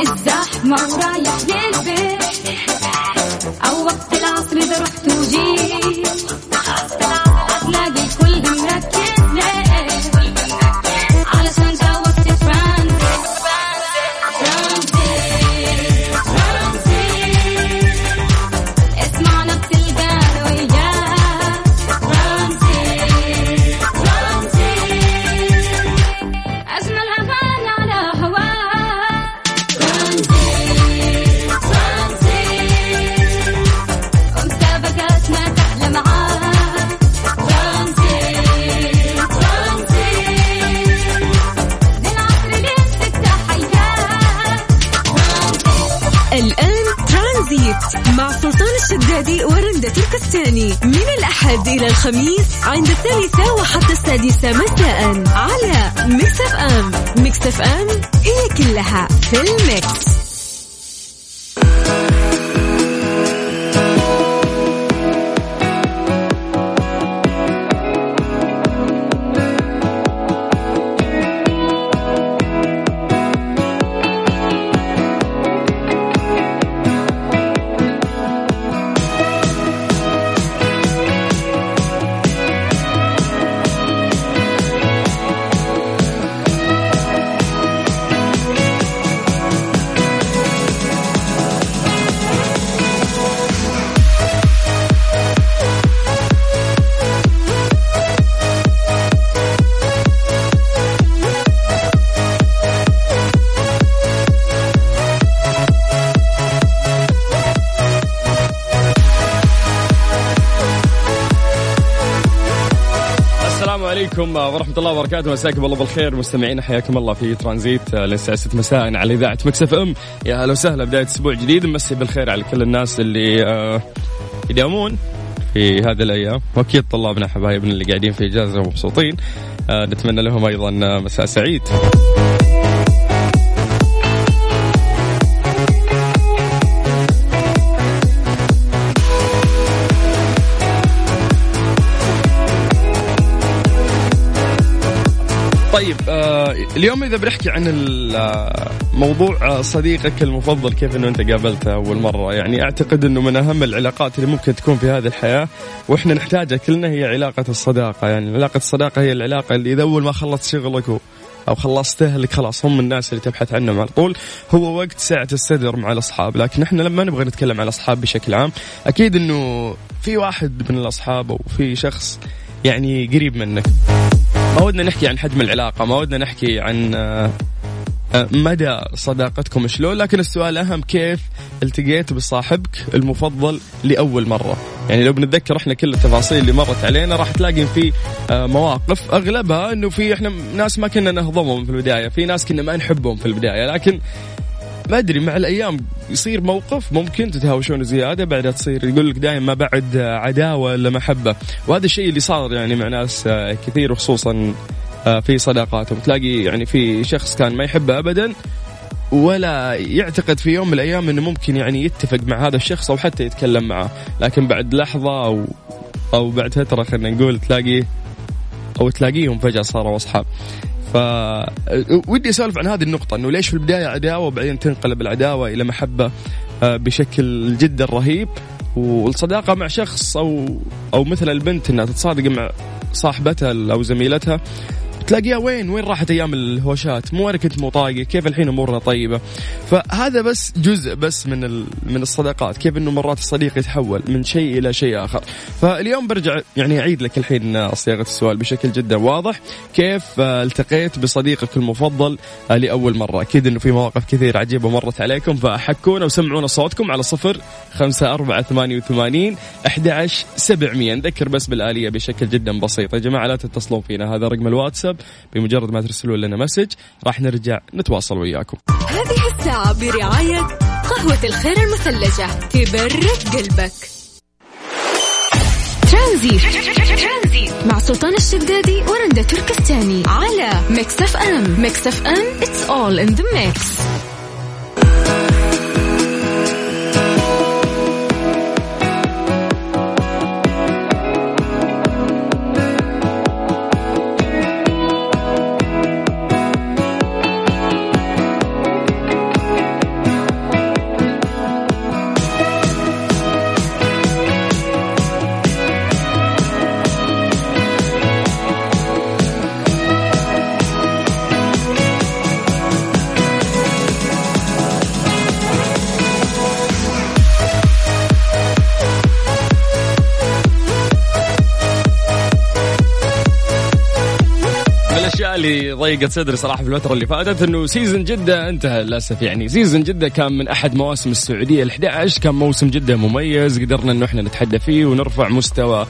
الزحمة ورايح للبيت الخميس عند الثالثة وحتى السادسة مساء عليكم ورحمة الله وبركاته. مساكم الله بالخير. مستمعين حياكم الله في ترانزيت. للساعة 6 مساء على إذاعة مكسف أم. يا أهلا وسهلا. بداية أسبوع جديد. نمسي بالخير على كل الناس اللي آه، يداومون في هذه الأيام. وأكيد طلابنا حبايبنا اللي قاعدين في إجازة ومبسوطين. آه، نتمنى لهم أيضا آه، مساء سعيد. طيب آه اليوم إذا بنحكي عن آه، موضوع آه، صديقك المفضل كيف إنه أنت قابلته أول مرة؟ يعني أعتقد إنه من أهم العلاقات اللي ممكن تكون في هذه الحياة وإحنا نحتاجها كلنا هي علاقة الصداقة. يعني علاقة الصداقة هي العلاقة اللي إذا أول ما خلصت شغلك أو خلصت اهلك خلاص هم الناس اللي تبحث عنهم على طول. هو وقت ساعة الصدر مع الأصحاب. لكن إحنا لما نبغى نتكلم عن الأصحاب بشكل عام أكيد إنه في واحد من الأصحاب أو في شخص يعني قريب منك. ما ودنا نحكي عن حجم العلاقة ما ودنا نحكي عن آه، آه، مدى صداقتكم شلون لكن السؤال أهم كيف التقيت بصاحبك المفضل لأول مرة؟ يعني لو بنتذكر إحنا كل التفاصيل اللي مرت علينا راح تلاقي في آه، مواقف أغلبها أنه في إحنا ناس ما كنا نهضمهم في البداية في ناس كنا ما نحبهم في البداية لكن ما أدري مع الأيام يصير موقف ممكن تتهاوشون زيادة بعدها تصير يقول لك دائما ما بعد عداوة إلا محبة. وهذا الشيء اللي صار يعني مع ناس آه، كثير وخصوصا آه، في صداقاتهم. تلاقي يعني في شخص كان ما يحبه ابدا ولا يعتقد في يوم من الأيام إنه ممكن يعني يتفق مع هذا الشخص أو حتى يتكلم معه. لكن بعد لحظة أو أو بعد فترة خلينا نقول تلاقيه أو تلاقيهم فجأة صاروا أصحاب. ف ودي أسولف عن هذه النقطة إنه ليش في البداية عداوة وبعدين تنقلب العداوة إلى محبة آه، بشكل جدا رهيب والصداقة مع شخص أو أو مثل البنت إنها تتصادق مع صاحبتها أو زميلتها تلاقيها وين؟ وين راحت أيام الهوشات؟ مو أنا كنت مو طايقة. كيف الحين أمورنا طيبة؟ فهذا بس جزء بس من ال... من الصداقات. كيف إنه مرات الصديق يتحول من شيء إلى شيء آخر. فاليوم برجع يعني أعيد لك الحين صياغة السؤال بشكل جدا واضح. كيف آه، التقيت بصديقك المفضل آه، لأول مرة؟ أكيد إنه في مواقف كثير عجيبة مرت عليكم فحكونا وسمعونا صوتكم على صفر خمسة أربعة ثمانية وثمانين أحد عشر سبعمية. نذكر بس بالآلية بشكل جدا بسيط. يا جماعة لا تتصلون فينا. هذا رقم الواتساب. بمجرد ما ترسلوا لنا message راح نرجع نتواصل وياكم. هذه الساعة برعاية قهوة الخير المثلجة تبرد قلبك. ترانزيت. مع سلطان الشدادي ورندا تركستاني على Mix FM. Mix FM it's all in the mix. ضيقت صدري صراحة في الفترة اللي فاتت إنه season جدة انتهى للأسف يعني. season جدة كان من أحد مواسم السعودية ال11 كان موسم جدة مميز قدرنا إنه إحنا نتحدى فيه ونرفع مستوى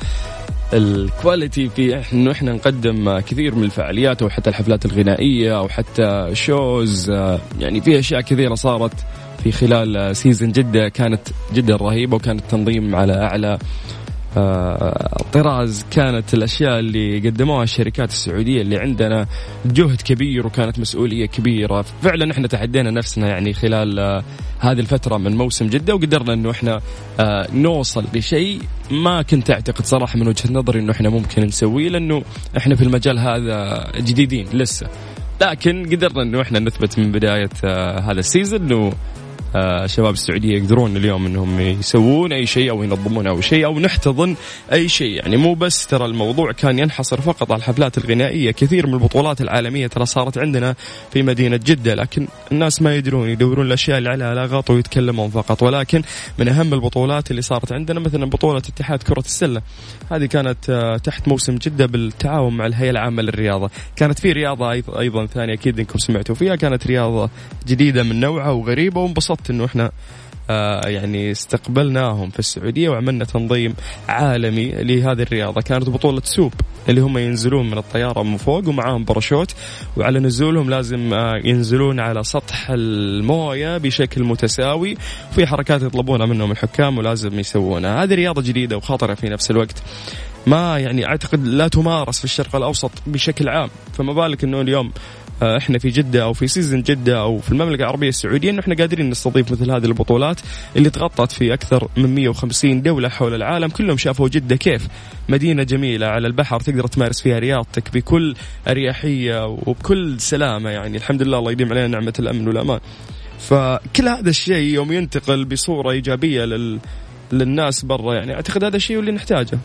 ال quality في إنه إحنا نقدم كثير من الفعاليات أو حتى الحفلات الغنائية أو حتى shows يعني في أشياء كثيرة صارت في خلال season جدة. كانت جدا رهيبة وكان التنظيم على أعلى طراز كانت الأشياء اللي قدموها الشركات السعودية اللي عندنا جهد كبير وكانت مسؤولية كبيرة. فعلا إحنا تحدينا نفسنا يعني خلال آه، هذه الفترة من موسم جدة وقدرنا إنه إحنا آه، نوصل لشيء ما كنت أعتقد صراحة من وجهة نظري إنه إحنا ممكن نسويه لأنه إحنا في المجال هذا جديدين لسه. لكن قدرنا إنه إحنا نثبت من بداية هذا السيزون انه آه، شباب السعودية يقدرون اليوم إنهم يسوون أي شيء أو ينظمون أو شيء أو نحتضن أي شيء. يعني مو بس ترى الموضوع كان ينحصر فقط على الحفلات الغنائية كثير من البطولات العالمية ترى صارت عندنا في مدينة جدة لكن الناس ما يدرون يدورون الأشياء اللي عليها لغط ويتكلمون فقط. ولكن من أهم البطولات اللي صارت عندنا مثلا بطولة اتحاد كرة السلة. هذه كانت آه، تحت موسم جدة بالتعاون مع الهيئة العامة للرياضة. كانت في رياضة أيضا ثانية أكيد إنكم سمعتوا فيها. كانت رياضة جديدة من نوعها وغريبة وانبسطت إنه إحنا آه يعني استقبلناهم في السعودية وعملنا تنظيم عالمي لهذه الرياضة. كانت بطولة SUP اللي هم ينزلون من الطيارة من فوق ومعاهم باراشوت. وعلى نزولهم لازم آه ينزلون على سطح الموية بشكل متساوي. في حركات يطلبونها منهم الحكام ولازم يسوونها. هذه رياضة جديدة وخطرة في نفس الوقت. ما يعني أعتقد لا تمارس في الشرق الأوسط بشكل عام. فما بالك إنه اليوم إحنا في جدة أو في season جدة أو في المملكة العربية السعودية انه إحنا قادرين نستضيف مثل هذه البطولات اللي تغطت في أكثر من 150 دولة حول العالم. كلهم شافوا جدة كيف مدينة جميلة على البحر تقدر تمارس فيها رياضتك بكل أريحية وبكل سلامة يعني. الحمد لله الله يديم علينا نعمة الأمن والأمان. فكل هذا الشيء يوم ينتقل بصورة إيجابية لل للناس برا يعني. أعتقد هذا الشيء اللي نحتاجه.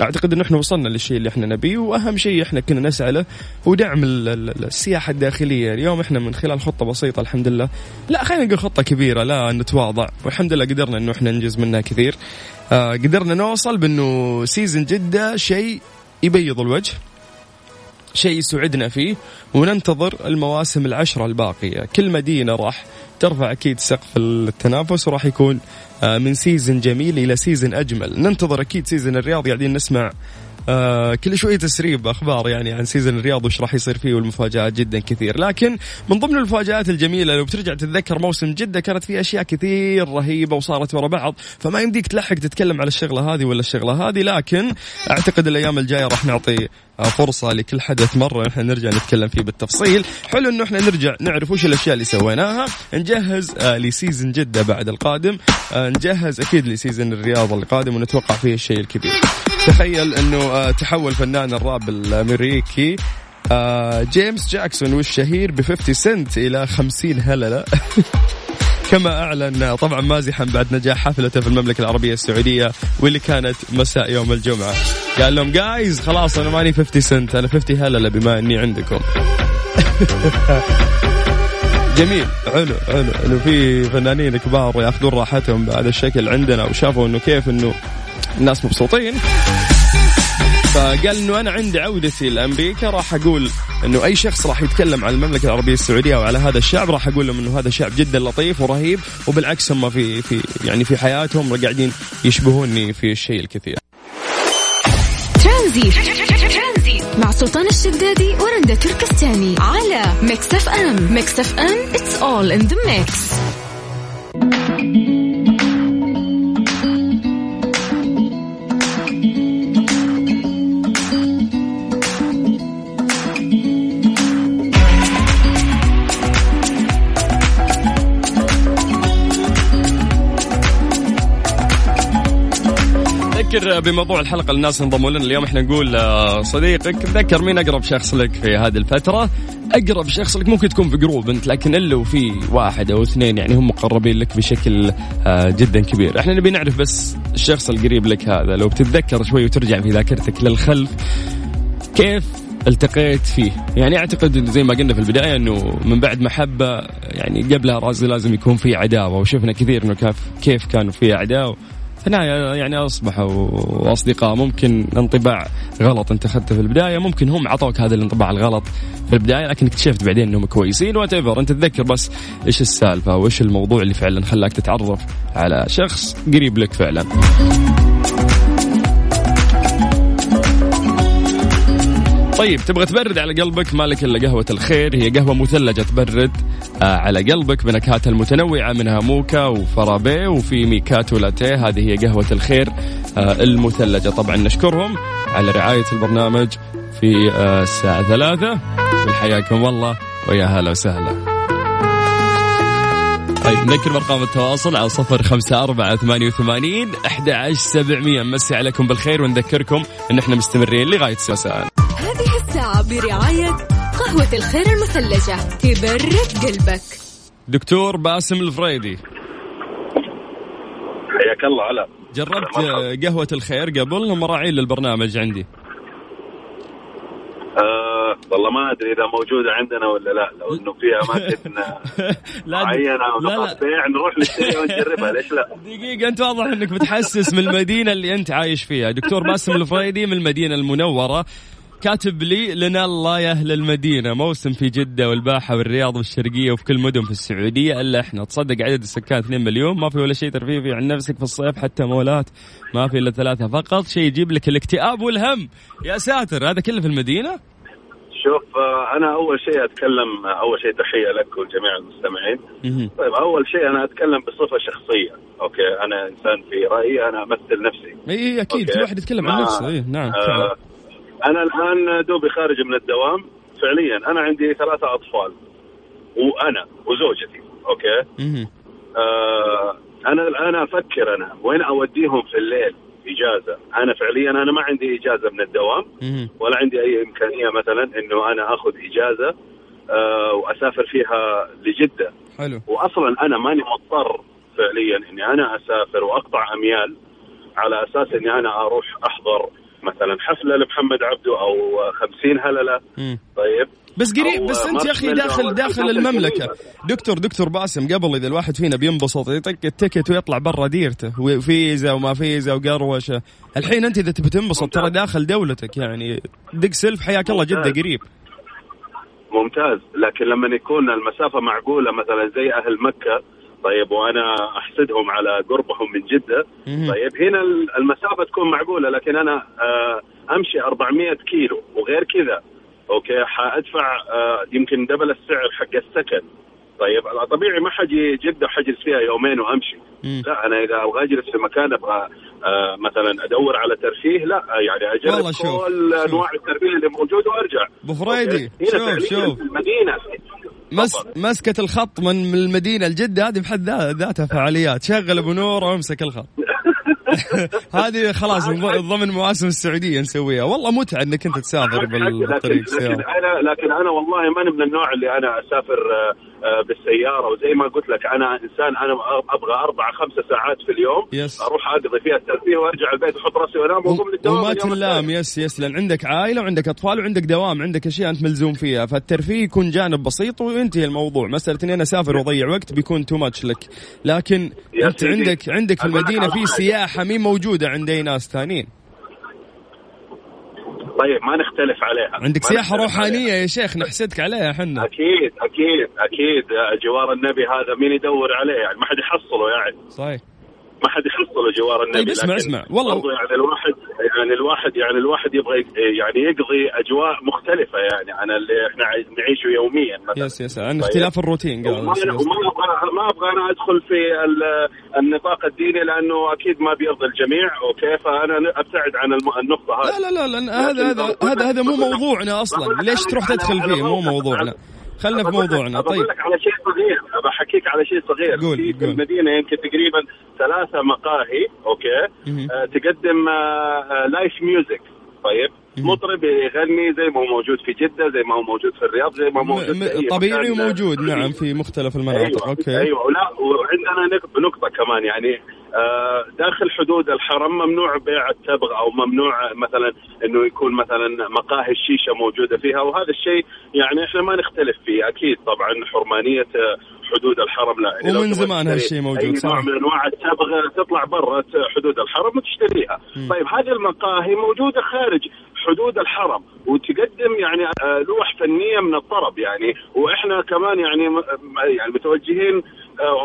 أعتقد انه إحنا وصلنا للشيء اللي إحنا نبيه وأهم شيء إحنا كنا نسعى له هو دعم السياحة الداخلية، اليوم إحنا من خلال خطة بسيطة الحمد لله، لا خلينا نقول خطة كبيرة لا نتواضع. والحمد لله قدرنا إنه إحنا ننجز منها كثير. آه قدرنا نوصل بإنه season جدة شيء يبيض الوجه. شيء يسعدنا فيه وننتظر المواسم العشرة الباقية. كل مدينة راح ترفع أكيد سقف التنافس وراح يكون آه، من season جميل إلى season أجمل. ننتظر أكيد season الرياض قاعدين نسمع آه كل شوي تسريب أخبار يعني عن season الرياض وش راح يصير فيه والمفاجآت جدا كثير. لكن من ضمن المفاجآت الجميلة لو بترجع تتذكر موسم جدة كانت فيه أشياء كثير رهيبة وصارت ورا بعض. فما يمديك تلحق تتكلم على الشغلة هذه ولا الشغلة هذه لكن أعتقد الأيام الجاية راح نعطي آه، فرصة لكل حدث مرة إحنا نرجع نتكلم فيه بالتفصيل. حلو إنه إحنا نرجع نعرف وش الأشياء اللي سويناها. نجهز آه لسيزن جدة بعد القادم. آه نجهز أكيد لسيزن الرياض القادم ونتوقع فيه الشيء الكبير. تخيل إنه تحول فنان الراب الأمريكي جيمس جاكسون والشهير ب 50 سنت إلى 50 هللة. كما أعلن طبعا مازحا بعد نجاح حفلته في المملكة العربية السعودية واللي كانت مساء يوم الجمعة. قال لهم جايز خلاص أنا ماني 50 سنت أنا 50 هللة بما إني عندكم. جميل. حلو حلو. إنه في فنانين كبار يأخذون راحتهم بهذا الشكل عندنا وشافوا إنه كيف إنه الناس مبسوطين. فقال إنه أنا عندي عودتي لأمريكا راح أقول إنه أي شخص راح يتكلم عن المملكة العربية السعودية وعلى هذا الشعب راح أقول لهم إنه هذا شعب جدا لطيف ورهيب وبالعكس هم في في يعني في حياتهم قاعدين يشبهوني في الشيء الكثير. ترانزيت. مع سلطان الشدادي ورندا تركستاني على Mix FM. Mix FM it's all in the mix نذكر بموضوع الحلقة الناس انضموا لنا اليوم إحنا نقول آه، صديقك تذكر مين أقرب شخص لك في هذه الفترة؟ أقرب شخص لك ممكن تكون في جروب أنت لكن إلا وفي واحد أو اثنين يعني هم مقربين لك بشكل آه، جدا كبير. إحنا نبي نعرف بس الشخص القريب لك هذا لو بتتذكر شوي وترجع في ذاكرتك للخلف كيف التقيت فيه؟ يعني أعتقد زي ما قلنا في البداية إنه من بعد محبة يعني قبلها لازم يكون في عداوة وشفنا كثير إنه كيف كانوا في عداوة. النهاية يعني اصبحوا أصدقاء ممكن انطباع غلط أنت أخذته في البداية ممكن هم عطوك هذا الانطباع الغلط في البداية لكن اكتشفت بعدين إنهم كويسين وات أنت تتذكر بس إيش السالفة وإيش الموضوع اللي فعلا خلاك تتعرف على شخص قريب لك فعلا. طيب تبغى تبرد على قلبك؟ مالك إلا قهوة الخير هي قهوة مثلجة تبرد. آه على قلبك بنكهاتها المتنوعة منها موكا وفرابي وفي ميكاتو لاتيه هذه هي قهوة الخير آه المثلجة. طبعا نشكرهم على رعاية البرنامج في آه الساعة ثلاثة. حياكم والله ويا هلا وسهلا. طيب نذكر ارقام التواصل على صفر خمسة أربعة ثمانية وثمانين أحد عشر سبعمية. مسي عليكم بالخير ونذكركم أن إحنا مستمرين لغاية هذه الساعة برعاية قهوة الخير المثلجة تبرد قلبك. دكتور باسم الفريدي. حياك الله هلا. جربت قهوة الخير قبل؟ هم راعين للبرنامج عندي. آه والله ما أدري إذا موجودة عندنا ولا لا لو إنه في اماكن لا معينة أو لا نقاط لا بيع نروح نشتريها ونجربها ليش لا؟ دقيقة أنت واضح أنك بتحسس من المدينة اللي أنت عايش فيها. دكتور باسم الفريدي من المدينة المنورة. كاتب لي لنا الله يا أهل المدينة. موسم في جدة والباحة والرياض والشرقية وفي كل مدن في السعودية. إلا إحنا. تصدق عدد السكان 2 مليون. ما في ولا شيء ترفيهي عن نفسك في الصيف حتى مولات. ما في إلا ثلاثة فقط. شيء يجيب لك الاكتئاب والهم. يا ساتر. هذا كله في المدينة؟ شوف أنا أول شيء أتكلم أول شيء تحية لك ولجميع المستمعين. طيب أول شيء أنا أتكلم بصفة شخصية. okay؟ أنا إنسان في رأيي أنا أمثل نفسي. اي إي أكيد. كل واحد يتكلم عن نفسه. اي نعم آه أنا الآن دوبي خارج من الدوام. فعليا أنا عندي ثلاثة أطفال. وأنا وزوجتي. أوكي. آه أنا الآن أفكر أنا وين أوديهم في الليل؟ إجازة. أنا فعليا أنا ما عندي إجازة من الدوام. ولا عندي أي إمكانية مثلا إنه أنا آخذ إجازة آه وأسافر فيها لجدة. حلو. واصلا أنا ماني مضطر فعليا إني أنا أسافر وأقطع أميال على أساس إني أنا أروح أحضر مثلا حفلة لمحمد عبده أو خمسين هللة. طيب. بس قريب بس أنت يا أخي داخل داخل المملكة. دكتور دكتور باسم قبل إذا الواحد فينا بينبسط يطق التكت ويطلع برا ديرته. وفيزا وما فيزا وقروشة. الحين أنت إذا تبي تنبسط ترى داخل دولتك يعني. دق سلف حياك الله جده. قريب. ممتاز. لكن لما يكون المسافة معقولة مثلا زي أهل مكة طيب وأنا أحسدهم على قربهم من جدة. طيب هنا المسافة تكون معقولة لكن أنا آه، أمشي 400 كيلو وغير كذا okay حأدفع آه، يمكن double السعر حق السكن طيب طبيعي ماني حجي جدة وحجلس فيها يومين وأمشي مم. لا أنا إذا أبغى أجلس في مكان أبغى آه، مثلا أدور على ترفيه لا يعني اجرب والله شوف، كل شوف. أنواع الترفيه اللي موجوده وأرجع أبو فريدي، okay؟ هنا شوف، شوف. المدينة مس. مسكة الخط من المدينة لجدة هذه بحد ذا- ذاتها فعاليات شغل أبو نور وامسك الخط هذه خلاص ضمن مواسم السعودية نسويها. والله متعة إنك أنت تسافر بال- لكن, بالطريق لكن سيارة أنا لكن أنا والله ماني من النوع اللي أنا أسافر آه، آه، بالسيارة. وزي ما قلت لك أنا إنسان أنا أبغى أربع خمسة ساعات في اليوم yes. أروح أقضي فيها الترفيه وأرجع البيت أحط رأسي وأنام وأقوم للدوام وما تنلام. yes yes. لأن عندك عائلة وعندك أطفال وعندك دوام عندك أشياء أنت ملزوم فيها. فالترفيه يكون جانب بسيط وينتهي الموضوع. مسألة إني أنا أسافر وأضيع وقت بيكون too much لك. لكن أنت. عندك عندك في المدينة في. سياحة مين موجودة عند أي ناس ثانيين. طيب ما نختلف عليها. عندك سياحة روحانيه عليها. يا شيخ نحسدك عليها إحنا أكيد أكيد أكيد. جوار النبي هذا مين يدور عليه؟ يعني ما حد يحصله يعني. صحيح. ما حد يحصله جوار النبي طيب اسمع اسمع والله. يعني الواحد يعني الواحد يعني الواحد يبغى يعني يقضي أجواء مختلفة يعني عن اللي إحنا نعيشه يوميا مثلا. yes yes عن طيب. اختلاف الروتين وما قال وما أبغى ما أبغى أنا أدخل في ال- النطاق الديني لأنه أكيد ما بيرضي الجميع okay؟ فأنا أبتعد عن النقطة هذه. لا لا لا هذا هذا هذا مو موضوعنا أصلا. ليش تروح تدخل فيه؟ مو موضوعنا. خلنا في موضوعنا. طيب. لك على شيء صغير. ابى احكيك على شيء صغير. قول- في, قول. المدينة يمكن تقريبا ثلاثة مقاهي okay. آه تقدم آه آه live music طيب. مطرب يغني زي ما هو موجود في جدة زي ما هو موجود في الرياض زي ما هو موجود م- في طبيعي وموجود. نعم في مختلف المناطق. أيوه. أوكي. أيوه. ولا وعندنا نق- نقطه كمان يعني آه، داخل حدود الحرم ممنوع بيع التبغ أو ممنوع مثلا إنه يكون مثلا مقاهي الشيشة موجودة فيها وهذا الشيء يعني إحنا ما نختلف فيه أكيد طبعا حرمانية آه، حدود الحرم لا يعني ومن زمان هالشيء موجود، صح. نوع من أنواع الصبغه تطلع برا حدود الحرم وتشتريها طيب هذه المقاهي موجودة خارج حدود الحرم وتقدم يعني آه، لوح فنية من الطرب يعني وإحنا كمان يعني م- م- يعني متوجهين آه،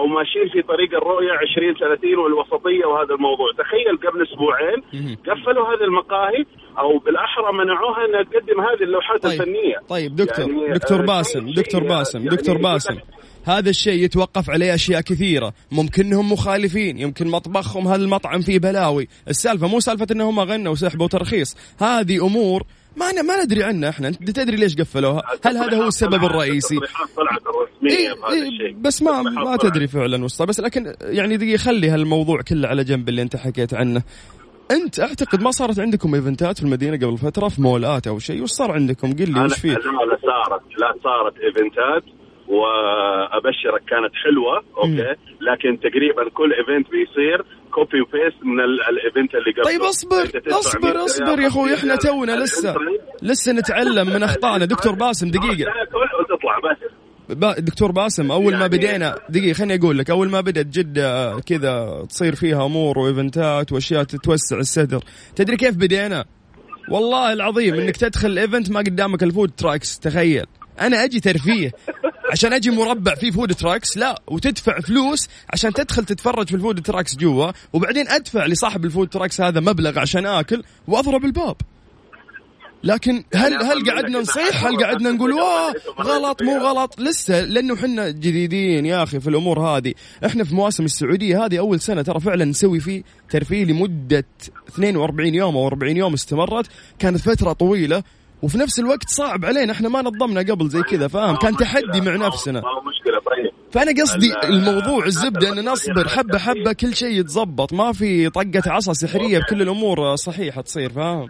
وماشيين في طريق الرؤية 2030 والوسطية وهذا الموضوع. تخيل قبل أسبوعين قفلوا هذه المقاهي أو بالأحرى منعوها انها تقدم هذه اللوحات طيب. الفنية. طيب دكتور يعني، دكتور آه، باسم دكتور باسم يعني دكتور يقول باسم. لك- هذا الشيء يتوقف عليه أشياء كثيرة. ممكن إنهم مخالفين يمكن مطبخهم هذا المطعم فيه بلاوي. السالفة مو سالفة إنهم غنوا وسحبوا ترخيص. هذه أمور ما ن- ما ندري عنها إحنا. أنت تدري ليش قفلوها هل هذا هو السبب الرئيسي؟ طلعت الرسميه إيه إيه بس ما ما. تدري فعلا وسطى بس لكن يعني دقيقة خلي هالموضوع كله على جنب اللي أنت حكيت عنه. أنت أعتقد ما صارت عندكم event ات في المدينة قبل فترة في مولات أو شيء. وش صار عندكم؟ قل لي أنا وش فيه؟ لا لا صارت. لا صارت event ات وأبشرك كانت حلوة okay. لكن تقريبا كل event بيصير copy و paste من ال- ال event اللي قبله. طيب اصبر أنت تدفع 100 اصبر اصبر يا أخوي 50 إحنا. تونا لسه لسه نتعلم من أخطائنا. دكتور باسم دقيقة. وتطلع بس. دكتور باسم أول ما يعني- بدينا دقيقة خليني أقول لك أول ما بدأت جده كذا تصير فيها أمور و event ات وأشياء تتوسع الصدر. تدري كيف بدينا؟ والله العظيم إنك تدخل ال event ما قدامك ال food trucks تخيل. أنا أجي ترفيه. عشان أجي مربع فيه food trucks لا وتدفع فلوس عشان تدخل تتفرج في ال food trucks جوا وبعدين أدفع لصاحب ال food trucks هذا مبلغ عشان آكل وأضرب الباب. لكن هل هل قعدنا نصيح؟ هل قعدنا نقول واه غلط مو غلط؟ لسه لأنه إحنا جديدين يا أخي في الأمور هذه. إحنا في مواسم السعودية هذه أول سنة ترى فعلا نسوي فيه ترفيه لمدة 42 يوم أو 40 يوم استمرت. كانت فترة طويلة وفي نفس الوقت صعب علينا إحنا ما نظمنا قبل زي كذا فاهم؟ كان تحدي مع نفسنا. ما هو مشكلة فأنا قصدي ال- الموضوع الزبدة ان نصبر حبة حبة كل شيء يتظبط. ما في طقة عصا سحرية بكل الأمور صحيحة تصير فاهم؟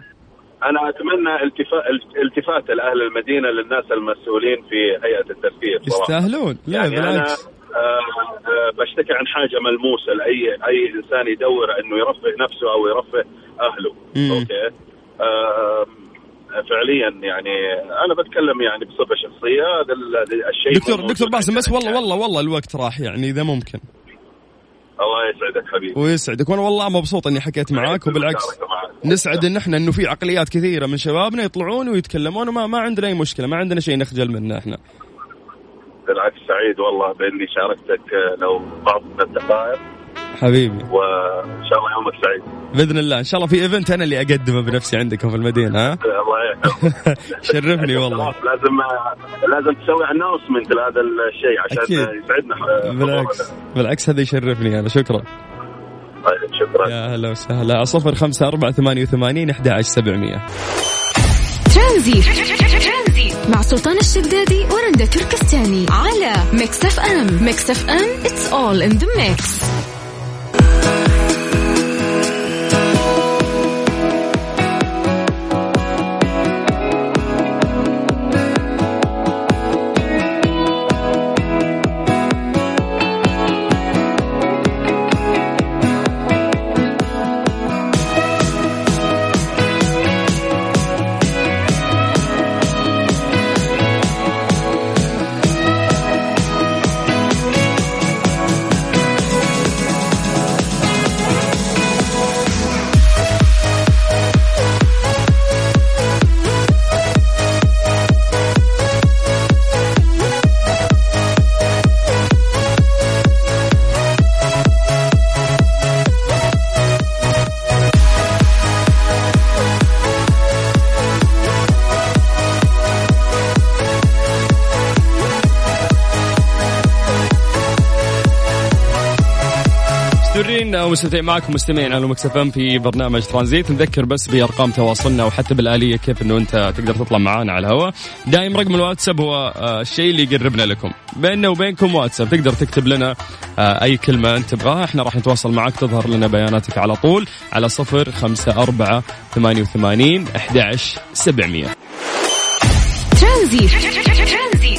أنا أتمنى التفات التفات الأهل المدينة للناس المسؤولين في هيئة الترفيه يستاهلون. لا يعني بالعكس. آه، آه، بشتكي عن حاجة ملموسة لاي أي إنسان يدور إنه يرفه نفسه أو يرفه أهله. مم. أوكي؟ آه، فعليا يعني أنا بتكلم يعني بصفة شخصية هذا ال- الشيء دكتور دكتور باسم بس والله. والله والله الوقت راح يعني إذا ممكن. الله يسعدك حبيبي. ويسعدك. وأنا والله مبسوط إني حكيت معاك وبالعكس نسعد إن إحنا إنه في عقليات كثيرة من شبابنا يطلعون ويتكلمون وما ما عندنا أي مشكلة ما عندنا شيء نخجل منه إحنا. بالعكس سعيد والله بإني شاركتك لو بعض من الدقائق. حبيبي. وإن شاء الله يومك سعيد. بإذن الله. إن شاء الله في إيفنت أنا اللي أقدمه بنفسي عندكم في المدينة ها؟ الله يحفظك. شرفني والله. خلاص لازم لازم تسوي announcement لهذا الشيء عشان أكيد. يسعدنا. بالعكس بالعكس هذا يشرفني أنا. شكرا. طيب شكرا. يا هلا وسهلا. صفر خمسة أربعة ثمانية وثمانين أحد عشر سبعمية. ترانزيت. مع سلطان الشدادي ورندا تركستاني على ميكس أف أم. ميكس أف أم it's all in the mix. ومستمتعين معكم مستمعين على مكس اف في برنامج ترانزيت. نذكر بس بأرقام تواصلنا وحتى بالآلية كيف إنه أنت تقدر تطلع معنا على الهواء. دايم رقم الواتساب هو آه، الشيء اللي يقربنا لكم. بيننا وبينكم واتساب. تقدر تكتب لنا آه، أي كلمة أنت تبغاها. إحنا راح نتواصل معك تظهر لنا بياناتك على طول على صفر خمسة أربعة ثمانية وثمانين أحد عشر سبعمية. ترانزيت.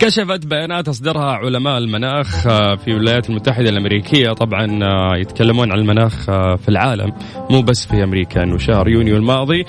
كشفت بيانات اصدرها علماء المناخ آه، في الولايات المتحدة الأمريكية. طبعا آه، يتكلمون عن المناخ آه، في العالم مو بس في أمريكا. انه شهر يونيو الماضي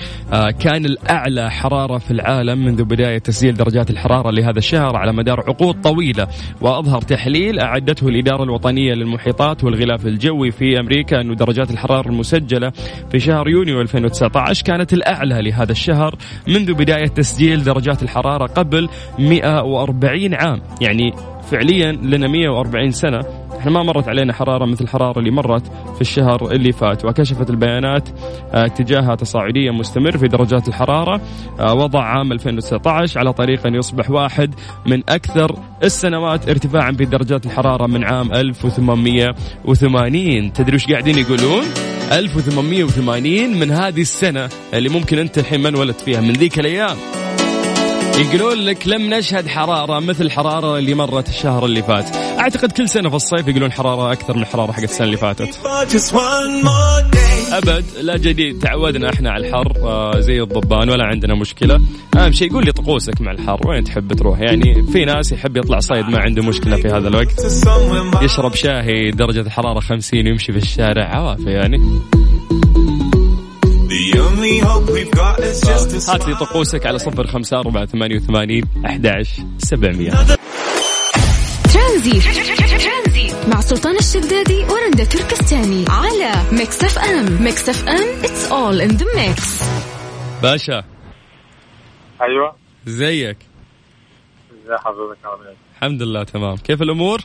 كان الأعلى حرارة في العالم منذ بداية تسجيل درجات الحرارة لهذا الشهر على مدار عقود طويلة. وأظهر تحليل أعدته الإدارة الوطنية للمحيطات والغلاف الجوي في أمريكا انه درجات الحرارة المسجلة في شهر يونيو 2019 كانت الأعلى لهذا الشهر منذ بداية تسجيل درجات الحرارة قبل 140 عام. يعني فعليا لنا 140 سنة. إحنا ما مرت علينا حرارة مثل الحراره اللي مرت في الشهر اللي فات. وكشفت البيانات آه، اتجاهها تصاعديا مستمر في درجات الحرارة. آه، وضع عام 2019 على طريق أن يصبح واحد من أكثر السنوات ارتفاعا في درجات الحرارة من عام 1880 تدري وش قاعدين يقولون؟ 1880 من هذه السنة اللي ممكن أنت الحين ما انولدت فيها. من ذيك الأيام. يقولون لك لم نشهد حرارة مثل الحرارة اللي مرت الشهر اللي فات. أعتقد كل سنة في الصيف يقولون حرارة أكثر من الحرارة حقت السنة اللي فاتت. أبد لا جديد تعودنا إحنا على الحر آه، زي الضبان ولا عندنا مشكلة. أهم شيء قول لي طقوسك مع الحر وين تحب تروح؟ يعني في ناس يحب يطلع صيد ما عنده مشكلة في هذا الوقت. يشرب شاهي درجة الحرارة 50 ويمشي في الشارع عوافي يعني. هات لي طقوسك على صفر خمسة أربعة ثمانية وثمانين أحد عشر سبعمية. ترانزيت مع سلطان الشدادي ورندا تركستاني على ميكس أف أم. ميكس أف أم it's all in the mix باشا. أيوه. زيك. ازي حضرتك؟ عامل إيه؟ الحمد لله تمام. كيف الأمور؟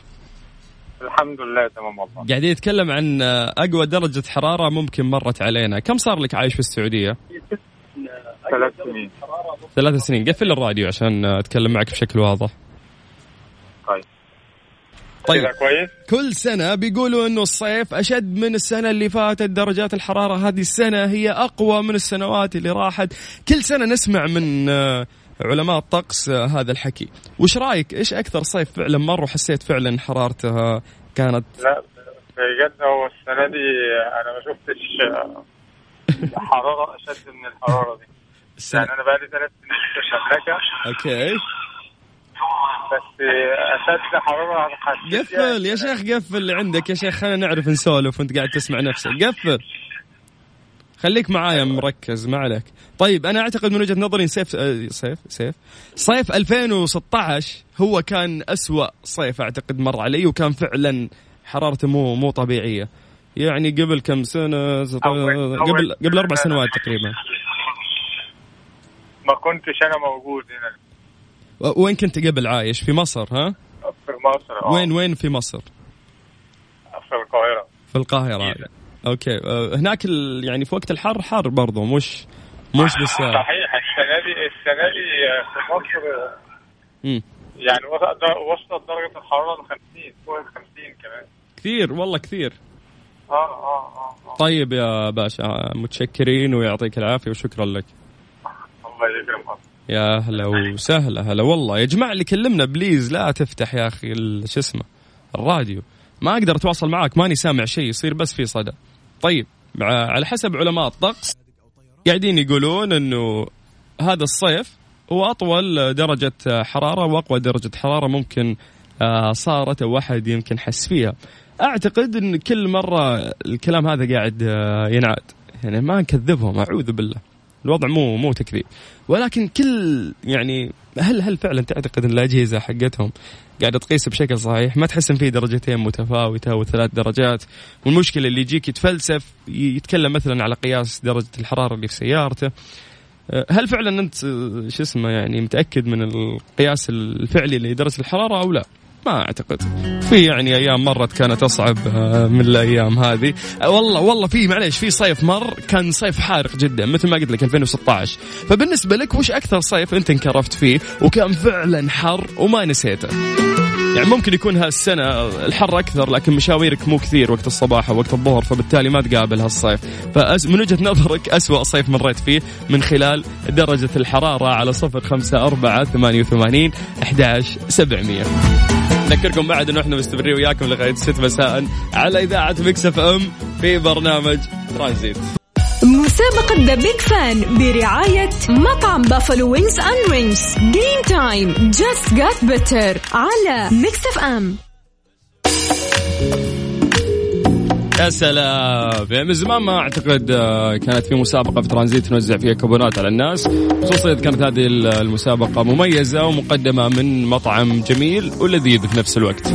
الحمد لله تمام والله. قاعدين نتكلم عن أقوى درجة حرارة ممكن مرت علينا. كم صار لك عايش في السعودية؟ ثلاث سنين. ثلاث سنين. قفل الراديو عشان أتكلم معك بشكل واضح. طيب. طيب. كويس؟ كل سنة بيقولوا إنه الصيف أشد من السنة اللي فاتت درجات الحرارة. هذه السنة هي أقوى من السنوات اللي راحت. كل سنة نسمع من آه، علماء الطقس آه، هذا الحكي. وش رأيك؟ إيش أكثر صيف فعلا مر وحسيت فعلا حرارتها كانت؟ لا بجد هو السنة دي أنا ما شفتش آه، حرارة أشد من الحرارة دي. السنة يعني أنا بقالي ثلاث سنين في المملكة أوكي. بس آه، أشد حرارة حسيت قفل يا شيخ قفل اللي عندك. يا شيخ خلينا نعرف نسولف وأنت قاعد تسمع نفسك. قفل. خليك معايا مركز ما عليك. طيب أنا أعتقد من وجهة نظري صيف آه، صيف صيف صيف 2016 هو كان أسوأ صيف أعتقد مر علي وكان فعلا حرارته مو مو طبيعية. يعني قبل كم سنة قبل قبل أربع سنوات تقريبا. ما كنتش أنا موجود هنا. وين كنت قبل عايش؟ في مصر ها؟ في مصر آه، وين وين في مصر؟ في القاهرة. في القاهرة okay. أه، هناك ال- يعني في وقت الحر حر برضو مش مش بس صحيح السنة دي السنة دي آه، في مصر آه، مم. يعني وصلت درجة الحرارة ل 50 فوق ال 50 كمان. كثير والله كثير. آه آه آه آه. طيب يا باشا متشكرين ويعطيك العافية وشكرا لك. الله يكرمك يا هلا وسهلا هلا والله. يا جماعة اللي كلمنا please لا تفتح يا ال- شو اسمه الراديو. ما أقدر أتواصل معك ماني سامع شيء يصير بس في صدى. طيب على حسب علماء الطقس قاعدين يقولون أنه هذا الصيف هو أطول درجة حرارة وأقوى درجة حرارة ممكن آه، صارت أو واحد يمكن حس فيها. أعتقد أن كل مرة الكلام هذا قاعد آه، ينعاد. يعني ما نكذبهم أعوذ بالله. الوضع مو مو تكذيب. ولكن كل يعني هل هل فعلا تعتقد إن الأجهزة حقتهم قاعدة تقيس بشكل صحيح؟ ما تحس إن في درجتين متفاوتة أو ثلاث درجات؟ والمشكلة اللي يجيك يتفلسف يتكلم مثلا على قياس درجة الحرارة اللي في سيارته. أه، هل فعلا أنت أه، شو اسمه يعني متأكد من القياس الفعلي لدرجة الحرارة أو لا؟ ما أعتقد. في يعني أيام مرت كانت أصعب آه، من الأيام هذه. آه، والله والله في معليش في صيف مر كان صيف حارق جدا مثل ما قلت لك 2016 فبالنسبة لك وش أكثر صيف أنت انكرفت فيه؟ وكان فعلا حر وما نسيته. يعني ممكن يكون هالسنة الحر أكثر لكن مشاويرك مو كثير وقت الصباح أو وقت الظهر فبالتالي ما تقابل هالصيف. فمن وجهة نظرك أسوأ صيف مريت فيه من خلال درجة الحرارة على صفر خمسة أربعة ثمانية وثمانين أحداش سبعمية. نذكركم بعد إنه إحنا مستمرين وياكم لغاية 6 مساء على إذاعة مكس اف ام في برنامج ترانزيت مسابقة the big fan برعاية مطعم بافلو وينجز اند رينجز game time just got better على ميكس اف ام يا سلام. يعني من زمان ما أعتقد آه، كانت في مسابقة في ترانزيت نوزع فيها كوبونات على الناس. خصوصا إذا كانت هذه المسابقة مميزة ومقدمة من مطعم جميل ولذيذ في نفس الوقت.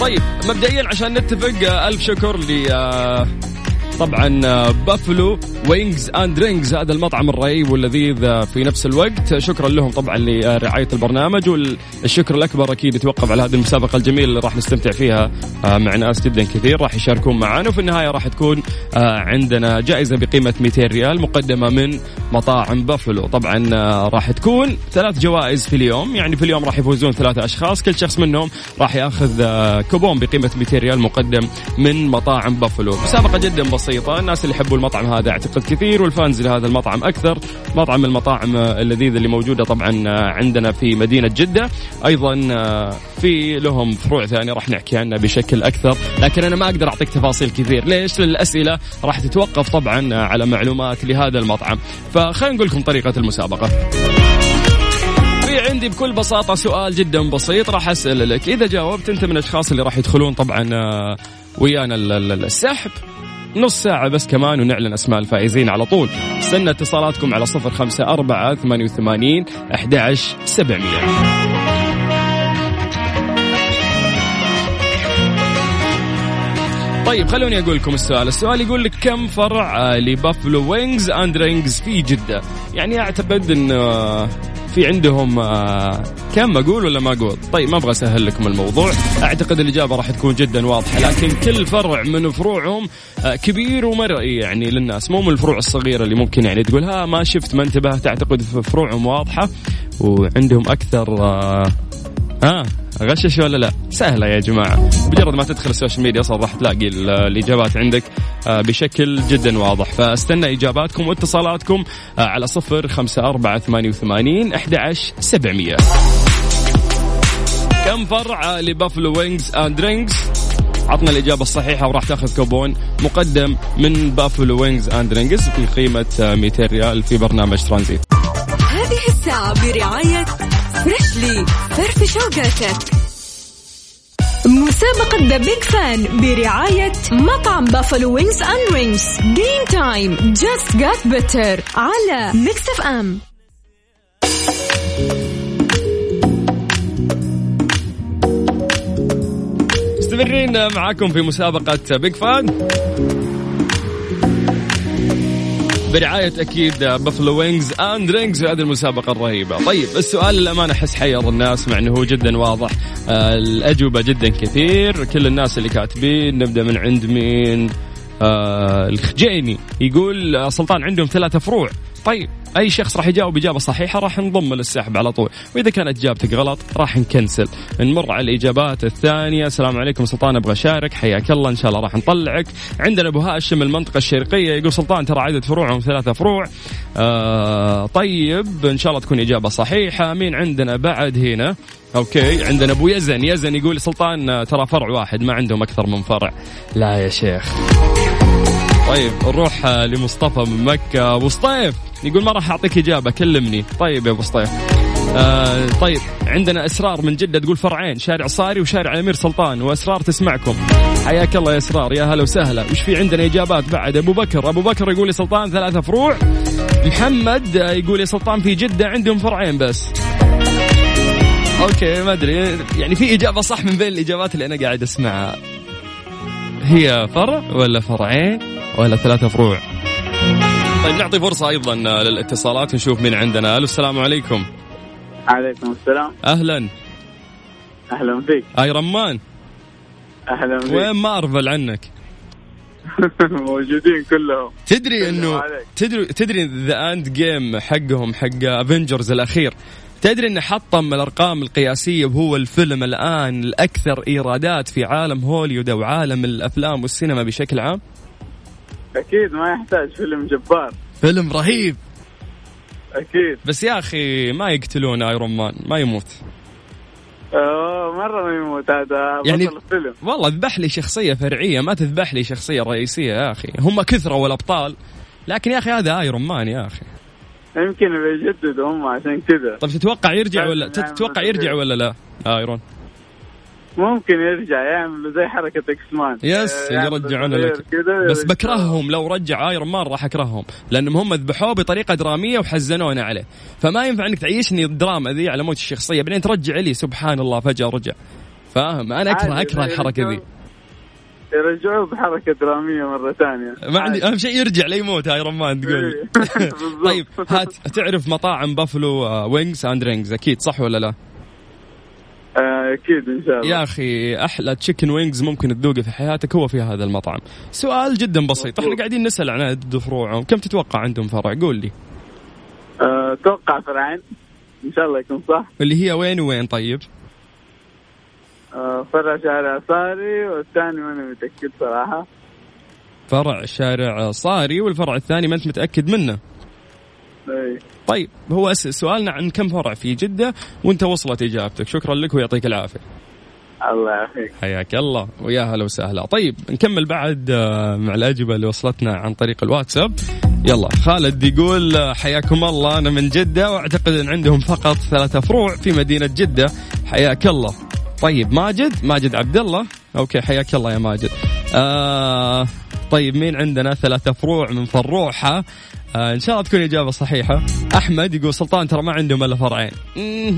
طيب مبدئيا عشان نتفق آه، ألف شكر ل آه، طبعا بافلو وينجز اند رينجز هذا المطعم الرهيب واللذيذ آه، في نفس الوقت. شكرا لهم طبعا لرعاية البرنامج والشكر الأكبر أكيد يتوقف على هذه المسابقة الجميلة اللي راح نستمتع فيها آه، مع ناس جدا كثير راح يشاركون معنا وفي النهاية راح تكون آه، عندنا جائزة بقيمة 200 ريال مقدمة من مطاعم بافلو طبعا راح تكون ثلاث جوائز في اليوم. يعني في اليوم راح يفوزون ثلاثة أشخاص كل شخص منهم راح يأخذ كوبون بقيمة 200 ريال مقدم من مطاعم بافلو مسابقة جدا بسيطة. الناس اللي يحبوا المطعم هذا أعتقد كثير والفانز لهذا المطعم أكثر. مطعم المطاعم اللذيذه اللي موجودة طبعا عندنا في مدينة جدة. أيضا آه، في لهم فروع ثانية راح نحكي عنها بشكل أكثر لكن أنا ما أقدر أعطيك تفاصيل كثير. ليش؟ لأن الاسئله راح تتوقف طبعا على معلومات لهذا المطعم. فخلينا نقول لكم طريقة المسابقة. في عندي بكل بساطة سؤال جدا بسيط راح أسأل لك. إذا جاوبت أنت من الأشخاص اللي راح يدخلون طبعا ويانا ال- ال- السحب نص ساعة بس كمان ونعلن أسماء الفائزين على طول. استنى اتصالاتكم على صفر خمسة أربعة ثمانية وثمانين أحد سبعمية. طيب خلوني أقول لكم السؤال، السؤال يقول لك كم فرع لبافلو وينجز أند رينجز في جدة؟ يعني أعتقد إن آه، في عندهم آه، كم أقول ولا ما أقول؟ طيب ما أبغى أسهل لكم الموضوع، أعتقد الإجابة راح تكون جدا واضحة، لكن كل فرع من فروعهم آه، كبير ومرئي يعني للناس، مو من الفروع الصغيرة اللي ممكن يعني تقول ها ما شفت ما انتبهت اعتقد فروعهم واضحة وعندهم أكثر آه، ها غشش ولا لا؟ سهلة يا جماعة، مجرد ما تدخل السوشيال ميديا أصلا راح تلاقي ال- الإجابات عندك آه، بشكل جدا واضح، فاستنى إجاباتكم واتصالاتكم آه، على صفر خمسة أربعة ثمانية وثمانين أحد عشر سبعمية. كم فرع لبافلو وينجز آند رينجز؟ عطنا الإجابة الصحيحة وراح تاخذ كوبون مقدم من بافلو وينجز آند رينجز بقيمة آه، 200 ريال في برنامج ترانزيت. هذه الساعة برعاية فريشلي فرف شوقاتك مسابقة the big fan برعاية مطعم بافلو وينجز اند رينجز game time just got better على ميكس اف ام مستمرين معاكم في مسابقة big fan برعاية أكيد بافلو وينجز أند رينجز هذه المسابقة الرهيبة. طيب السؤال للأمانة أحس حير الناس مع أنه جدا واضح. آه الأجوبة جدا كثير. كل الناس اللي كاتبين نبدأ من عند مين؟ آه الخجيني يقول آه، سلطان عندهم ثلاثة فروع. طيب أي شخص راح يجاوب إجابة صحيحة راح نضم للسحب على طول. وإذا كانت إجابتك غلط راح نكنسل. نمر على الإجابات الثانية. السلام عليكم سلطان أبغى أشارك. حياك الله إن شاء الله راح نطلعك. عندنا أبو هاشم المنطقة الشرقية يقول سلطان ترى عدد فروعهم ثلاثة فروع. آه طيب إن شاء الله تكون إجابة صحيحة. مين عندنا بعد هنا؟ okay عندنا أبو يزن. يزن يقول سلطان ترى فرع واحد ما عندهم أكثر من فرع. لا يا شيخ. طيب نروح آه، لمصطفى من مكة. أبو سطيف يقول ما راح أعطيك إجابة كلمني. طيب يا أبو سطيف. آه طيب عندنا إسرار من جدة تقول فرعين شارع صاري وشارع الامير سلطان وإسرار تسمعكم. حياك الله يا إسرار. يا هلا وسهلا. وش في عندنا إجابات بعد؟ أبو بكر. أبو بكر يقول لي سلطان ثلاثة فروع. محمد آه، يقول لي سلطان في جدة عندهم فرعين بس. okay ما أدري. يعني في إجابة صح من بين الإجابات اللي أنا قاعد اسمعها هي فرع ولا فرعين ولا ثلاثة فروع؟ طيب نعطي فرصة أيضا للاتصالات نشوف مين عندنا. ألو السلام عليكم. عليكم السلام. أهلا. أهلا فيك. هاي Iron Man. أهلا فيك. وين ما أرفل عنك. موجودين كلهم. تدري إنه. تدري تدري The Endgame حقهم حق Avengers الأخير تدري انه حطم الأرقام القياسية وهو الفيلم الآن الأكثر إيرادات في عالم هوليوود أو عالم الأفلام والسينما بشكل عام؟ أكيد ما يحتاج فيلم جبار. فيلم رهيب. أكيد. بس يا أخي ما يقتلون ايرون مان ما يموت. مرة ما يموت هذا يعني- بطل الفيلم. والله اذبح لي شخصية فرعية ما تذبح لي شخصية رئيسية يا أخي. هم كثروا الابطال لكن يا أخي هذا Iron Man يا أخي. يمكن بيجددوا هم عشان كذا طيب تتوقع يرجع ولا يعمل تتوقع. يرجع ولا لا؟ Iron. ممكن يرجع يعمل زي حركة X-Men yes آه، يعمل يرجعون تغيير لك. بس. بكرههم لو رجع Iron Man راح أكرههم لأنهم هم ذبحوه بطريقة درامية وحزنونا عليه. فما ينفع إنك تعيشني الدراما ذي على موت الشخصية بعدين ترجع لي سبحان الله فجأة رجع. فاهم؟ أنا اكره أكره الحركة ذي. يرجعوه بحركة درامية مرة ثانية ما عندي أهم شيء يرجع ليموت Iron Man تقول لي. بالضبط. طيب هات تعرف مطاعم Buffalo Wings and Rings أكيد صح ولا لا؟ آه، أكيد إن شاء الله يا أخي أحلى chicken wings ممكن تذوقه في حياتك هو في هذا المطعم. سؤال جدا بسيط، إحنا قاعدين نسأل عن عدد فروعهم، كم تتوقع عندهم فرع؟ قول لي. آه، أتوقع فرعين إن شاء الله يكون صح اللي هي وين وين طيب؟ فرع شارع صاري والثاني ماني متأكد صراحة. فرع شارع صاري والفرع الثاني ما أنت متأكد منه. إيه. طيب هو سؤالنا عن كم فرع في جدة وأنت وصلت إجابتك، شكرا لك ويعطيك العافية. الله يعافيك. حياك الله ويا هلا وسهلا. طيب نكمل بعد آه، مع الأجوبة اللي وصلتنا عن طريق الواتساب. يلا خالد يقول آه، حياكم الله أنا من جدة وأعتقد أن عندهم فقط ثلاثة فروع في مدينة جدة. حياك الله. طيب ماجد ماجد عبد الله okay حياك الله يا ماجد. آه طيب مين عندنا؟ ثلاثة فروع من فروحة. آه إن شاء الله تكون إجابة صحيحة. أحمد يقول سلطان ترى ما عندهم إلا فرعين.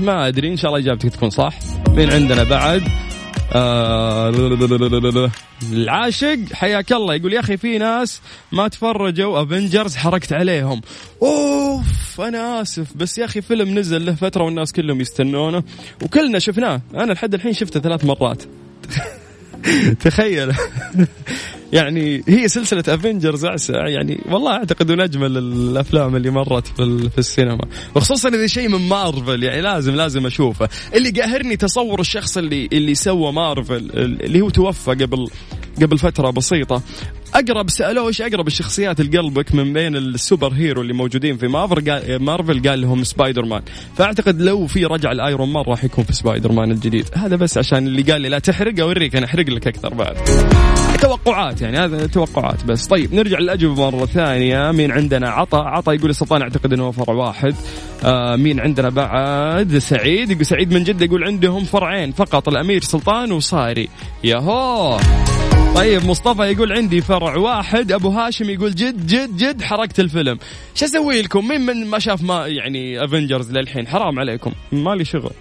ما أدري إن شاء الله إجابتك تكون صح. مين عندنا بعد؟ آه العاشق حياك الله. يقول يا أخي في ناس ما تفرجوا Avengers حرقت عليهم. أوف أنا آسف. بس يا أخي فيلم نزل له فترة والناس كلهم يستنونه وكلنا شفناه. أنا لحد الحين شفته ثلاث مرات. تخيل. يعني هي سلسلة Avengers يعني والله أعتقد من أجمل الأفلام اللي مرت في, في السينما. وخصوصا إذا شيء من مارفل يعني لازم لازم أشوفه. اللي قاهرني تصور الشخص اللي اللي سوى مارفل اللي هو توفى قبل قبل فترة بسيطة. أقرب سألوه إيش أقرب الشخصيات لقلبك من بين ال superhero اللي موجودين في مارفل قال مارفل قال لهم سبايدر مان فأعتقد لو في رجع ال Iron Man راح يكون في سبايدر مان الجديد. هذا بس عشان اللي قال لي لا تحرق أوريك أنا أحرق لك أكثر بعد. توقعات يعني هذا توقعات بس. طيب نرجع للأجوبة مرة ثانية. مين عندنا؟ عطا عطا يقول السلطان أعتقد إنه فرع واحد. آه مين عندنا بعد؟ سعيد. يقول سعيد من جدة يقول عندهم فرعين فقط الأمير سلطان وصاري. ياهو! طيب مصطفى يقول عندي فرع واحد. أبو هاشم يقول جد جد جد حرقت الفيلم. شو أسوي لكم؟ مين من ما شاف ما يعني Avengers للحين؟ حرام عليكم. مالي شغل.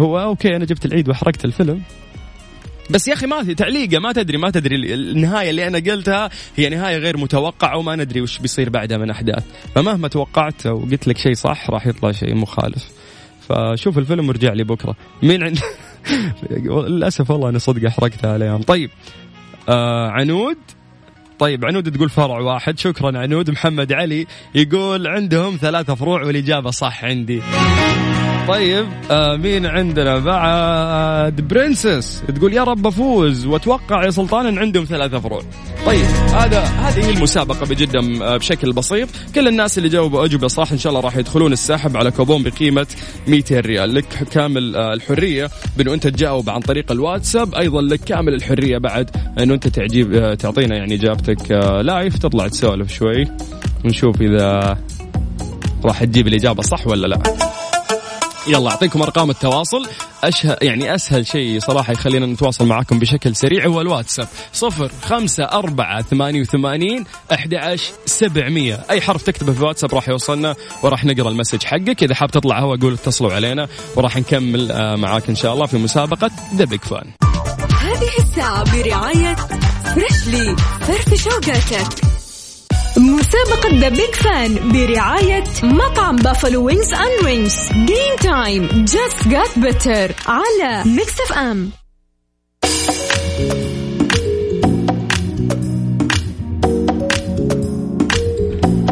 هو okay أنا جبت العيد وحرقت الفيلم. بس يا أخي ما في تعليقة ما تدري ما تدري النهاية اللي أنا قلتها هي نهاية غير متوقعة وما ندري وش بيصير بعدها من أحداث. فمهما توقعت وقلت لك شيء صح راح يطلع شيء مخالف. فشوف الفيلم وارجع لي بكرة. مين عند للأسف والله أنا صدق أحرقتها الأيام. طيب آه عنود. طيب عنود تقول فرع واحد. شكرا عنود. محمد علي يقول عندهم ثلاثة فروع والإجابة صح عندي. طيب آه مين عندنا بعد برنسس؟ تقول يا رب أفوز وأتوقع يا سلطان إن عندهم ثلاثة فروع. طيب هذا هذه المسابقة بجدة آه، بشكل بسيط. كل الناس اللي جاوبوا أجوبة صح إن شاء الله راح يدخلون السحب على كوبون بقيمة 200 ريال. لك كامل آه، الحرية بأنه أنت تجاوب عن طريق الواتساب أيضا لك كامل الحرية بعد أنه أنت تعجيب تعطينا يعني إجابتك لايف تطلع تسولف شوي ونشوف إذا راح تجيب الإجابة صح ولا لا. يلا أعطيكم أرقام التواصل. أشه يعني أسهل شيء صراحة يخلينا نتواصل معكم بشكل سريع هو الواتساب. صفر خمسة أربعة ثمانية وثمانين أحد عشر سبعمية. أي حرف تكتبه في الواتساب راح يوصلنا وراح نقرأ ال message حقك. إذا حاب تطلع هوا قول اتصلوا علينا وراح نكمل آه، معاك إن شاء الله في مسابقة ذا بيج فان هذه الساعة برعاية Freshly فرفش أوقاتك مسابقة The Big Fan برعاية مطعم Buffalo Wings and Rings game time just got better على Mix FM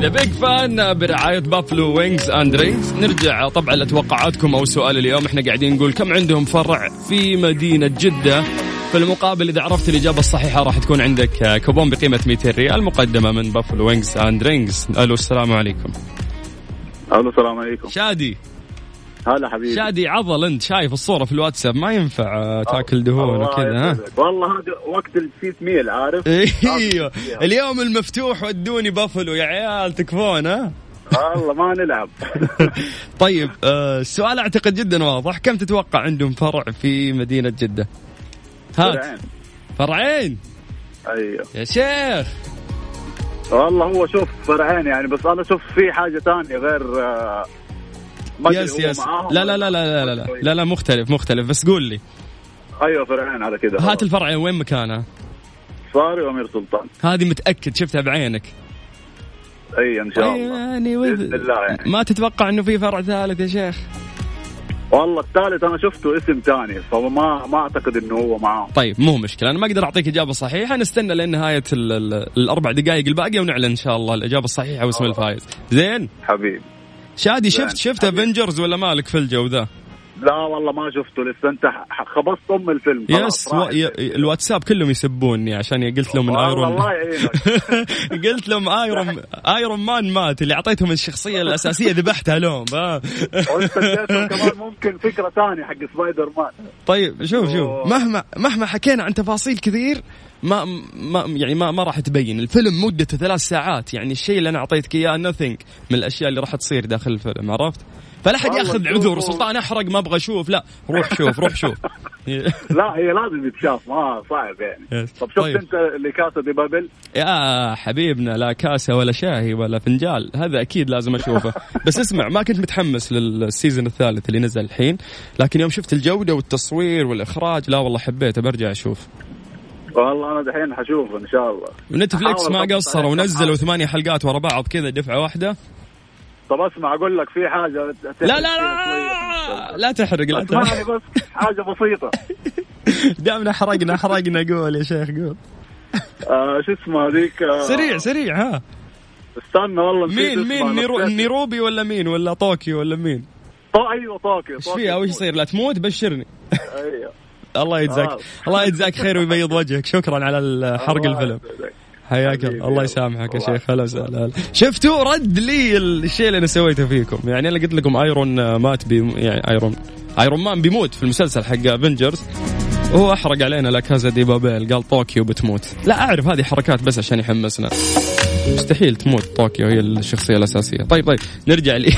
The Big Fan برعاية Buffalo Wings and Rings نرجع طبعا لتوقعاتكم أو سؤال اليوم. إحنا قاعدين نقول كم عندهم فرع في مدينة جدة؟ في المقابل إذا عرفت الإجابة الصحيحة راح تكون عندك آه، كوبون بقيمة 200 ريال مقدمة من Buffalo Wings and Rings ألو السلام عليكم. ألو السلام عليكم. شادي. هلا حبيبي. شادي عضل أنت شايف الصورة في الواتساب. ما ينفع آه، تاكل دهون وكذا ها. والله هذا وقت ال cheat meal عارف؟ أيوه. اليوم المفتوح ودوني بافلو يا عيال تكفون ها؟ والله ما نلعب. طيب آه، السؤال أعتقد جدا واضح. كم تتوقع عندهم فرع في مدينة جدة؟ هات. فرعين. فرعين. أيوه. يا شيخ. والله هو شوف فرعين يعني بس أنا شوف في حاجة ثانية غير آه، yes yes. لا لا لا لا. لا لا لا, لا, لا مختلف مختلف. بس قول لي. أيوه فرعين على كذا هات الفرع وين مكانه؟ صاري وأمير سلطان. هذه متأكد شفتها بعينك. إي إن شاء الله. يعني بإذن الله يعني. ما تتوقع إنه في فرع ثالث يا شيخ؟ والله الثالث أنا شفته اسم ثاني فما ما أعتقد إنه هو معاهم. طيب مو مشكلة أنا ما أقدر أعطيك إجابة صحيحة نستنى لين نهاية ال- ال- الأربع دقائق الباقيه ونعلن إن شاء الله الإجابة الصحيحة واسم الفائز. زين؟ حبيبي. شادي شفت. شفت Avengers ولا مالك في الجو ذا؟ لا والله ما شفته لسه. انت خبصت ام الفيلم. yes و... ي... الواتساب كلهم يسبوني عشان قلت لهم Iron الله يعينك قلت لهم Iron Iron Man مات اللي أعطيتهم الشخصية الأساسية ذبحتها لهم كمان ممكن فكرة ثانية حق سبايدر مان طيب شوف شوف. مهما مهما حكينا عن تفاصيل كثير ما ما يعني ما ما راح تبين. الفيلم مدته ثلاث ساعات يعني الشيء اللي أنا أعطيتك إياه nothing من الأشياء اللي راح تصير داخل الفيلم عرفت؟ فلا أحد والله يأخذ. عذر سلطان أحرق ما أبغى أشوف لا روح شوف روح شوف لا هي لازم يتشاف ما صعب يعني. طب شفت طيب. أنت لا كاسا دي بابل يا حبيبنا لا كاسة ولا شاهي ولا فنجال هذا أكيد لازم أشوفه بس اسمع ما كنت متحمس لل season الثالث اللي نزل الحين لكن يوم شفت الجودة والتصوير والإخراج لا والله حبيته برجع أشوف والله أنا دحين حشوفه إن شاء الله ونتفليكس أحاول ما قصروا ونزلوا. ثمانية حلقات ورا بعض كذا دفعة واحدة طب اسمع أقول لك في حاجة لا لا لا لا تحرق لا تحرق. بس حاجة بسيطة. دامنا حرقنا حرقنا قول يا شيخ قول. آه شو اسمه هذيك آه سريع سريع ها. استنى والله مين مين نيرو. نيروبي ولا مين ولا طوكيو ولا مين؟ طو- أيوه طوكيو إيش فيها؟ وش. يصير؟ لا تموت بشرني. أيوه. الله يجزاك آه. الله يجزاك خير ويبيض وجهك. شكرا على حرق الفيلم. حياك الله. الله. يسامحك يا شيخ. هلا وسهلا. هلا. شفتوا؟ رد لي الشيء اللي أنا سويته فيكم. يعني أنا قلت لكم Iron Man ب- يعني Iron Iron Man بيموت في المسلسل حق Avengers وهو أحرق علينا لا كازا دي بابيل. قال طوكيو بتموت. لا أعرف هذه حركات بس عشان يحمسنا. مستحيل تموت طوكيو هي الشخصية الأساسية. طيب طيب نرجع لي.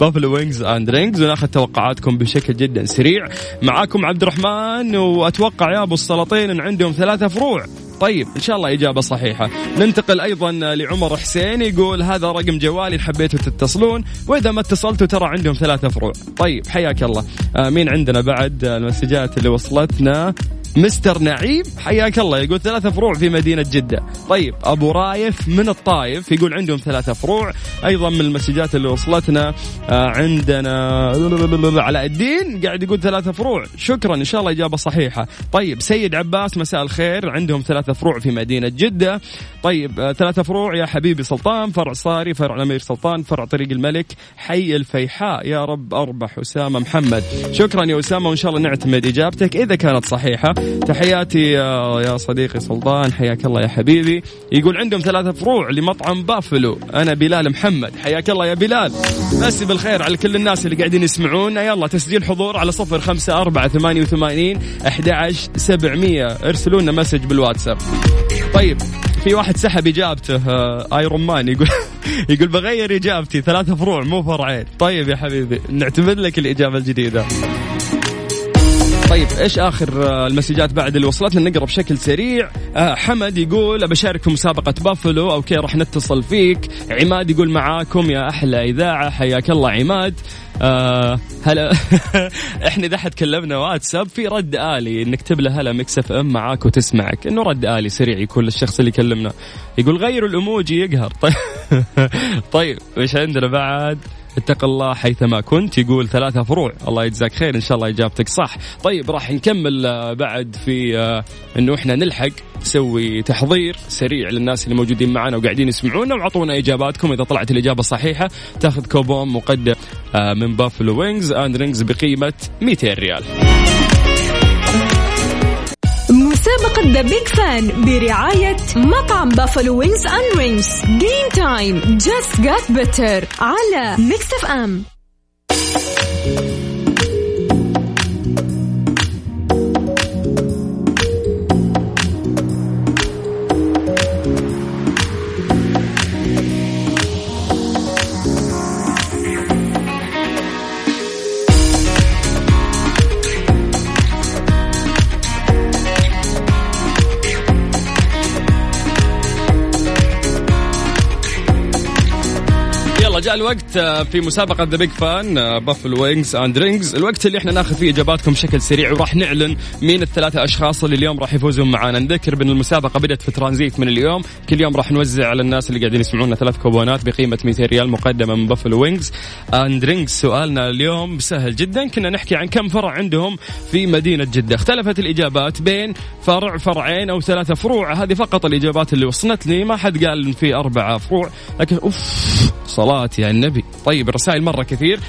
Buffalo Wings and Rings وناخذ توقعاتكم بشكل جدا سريع. معاكم عبد الرحمن وأتوقع يا أبو السلاطين إن عندهم ثلاثة فروع. طيب إن شاء الله إجابة صحيحة. ننتقل أيضا لعمر حسين يقول هذا رقم جوالي حبيتوا تتصلون. وإذا ما اتصلتوا ترى عندهم ثلاثة فروع. طيب حياك الله. مين عندنا بعد المسجات اللي وصلتنا. مستر نعيم حياك الله يقول ثلاثة فروع في مدينة جدة. طيب أبو رايف من الطايف يقول عندهم ثلاثة فروع. أيضا من المسجات اللي وصلتنا آه، عندنا علاء الدين قاعد يقول ثلاثة فروع. شكرا إن شاء الله إجابة صحيحة. طيب سيد عباس مساء الخير. عندهم ثلاثة فروع في مدينة جدة. طيب آه، ثلاثة فروع يا حبيبي سلطان فرع صاري فرع الأمير سلطان فرع طريق الملك حي الفيحاء. يا رب أربح أسامة محمد. شكرا يا أسامة وإن شاء الله نعتمد إجابتك إذا كانت صحيحة. تحياتي يا, صديقي سلطان حياك الله يا حبيبي. يقول عندهم ثلاثة فروع لمطعم بافلو. أنا بلال محمد. حياك الله يا بلال. مسي بالخير على كل الناس اللي قاعدين يسمعونا يلا تسجيل حضور على صفر خمسة أربعة ثمانية وثمانين أحد عشر سبعمية. ارسلوا لنا message بالواتساب. طيب في واحد سحب إجابته آه، Iron Man. يقول يقول بغير إجابتي. ثلاثة فروع مو فرعين. طيب يا حبيبي نعتمد لك الإجابة الجديدة. طيب إيش آخر آه، المسجات بعد اللي وصلتنا نقرأ بشكل سريع. آه حمد يقول أبا أشارك في مسابقة Buffalo. okay راح نتصل فيك. عماد يقول معاكم يا أحلى إذاعة. حياك الله عماد. آه هلا. إحنا إذا حد كلمنا واتساب في رد آلي. نكتب له هلا Mix FM معاك وتسمعك. إنه رد آلي سريع يكون للشخص اللي يكلمنا. يقول غيروا الايموجي يقهر. طيب طيب إيش عندنا بعد؟ اتق الله حيثما كنت يقول ثلاثة فروع. الله يجزاك خير إن شاء الله إجابتك صح. طيب راح نكمل آه، بعد في آه، إنه إحنا نلحق نسوي تحضير سريع للناس اللي موجودين معنا وقاعدين يسمعونا وأعطونا إجاباتكم. إذا طلعت الإجابة صحيحه تأخذ كوبون مقدم آه، من Buffalo Wings and Rings بقيمة 200 ريال. مسابقة The Big Fan برعاية مطعم Buffalo Wings and Rings game time just got better على Mix FM الوقت آه، في مسابقة The Big Fan Buffalo Wings and Rings الوقت اللي إحنا ناخذ فيه إجاباتكم بشكل سريع وراح نعلن مين الثلاثة أشخاص اللي اليوم راح يفوزون معنا نذكر بأن المسابقة بدأت في ترانزيت من اليوم. كل يوم راح نوزع على الناس اللي قاعدين يسمعونا ثلاث كوبونات بقيمة 200 ريال مقدمة من Buffalo Wings and Rings سؤالنا اليوم سهل جدا. كنا نحكي عن كم فرع عندهم في مدينة جدة. اختلفت الإجابات بين فرع فرعين أو ثلاثة فروع. هذه فقط الإجابات اللي وصلتني. ما حد قال في أربعة فروع لكن أوف صلاة النبي. طيب الرسائل مرة كثير.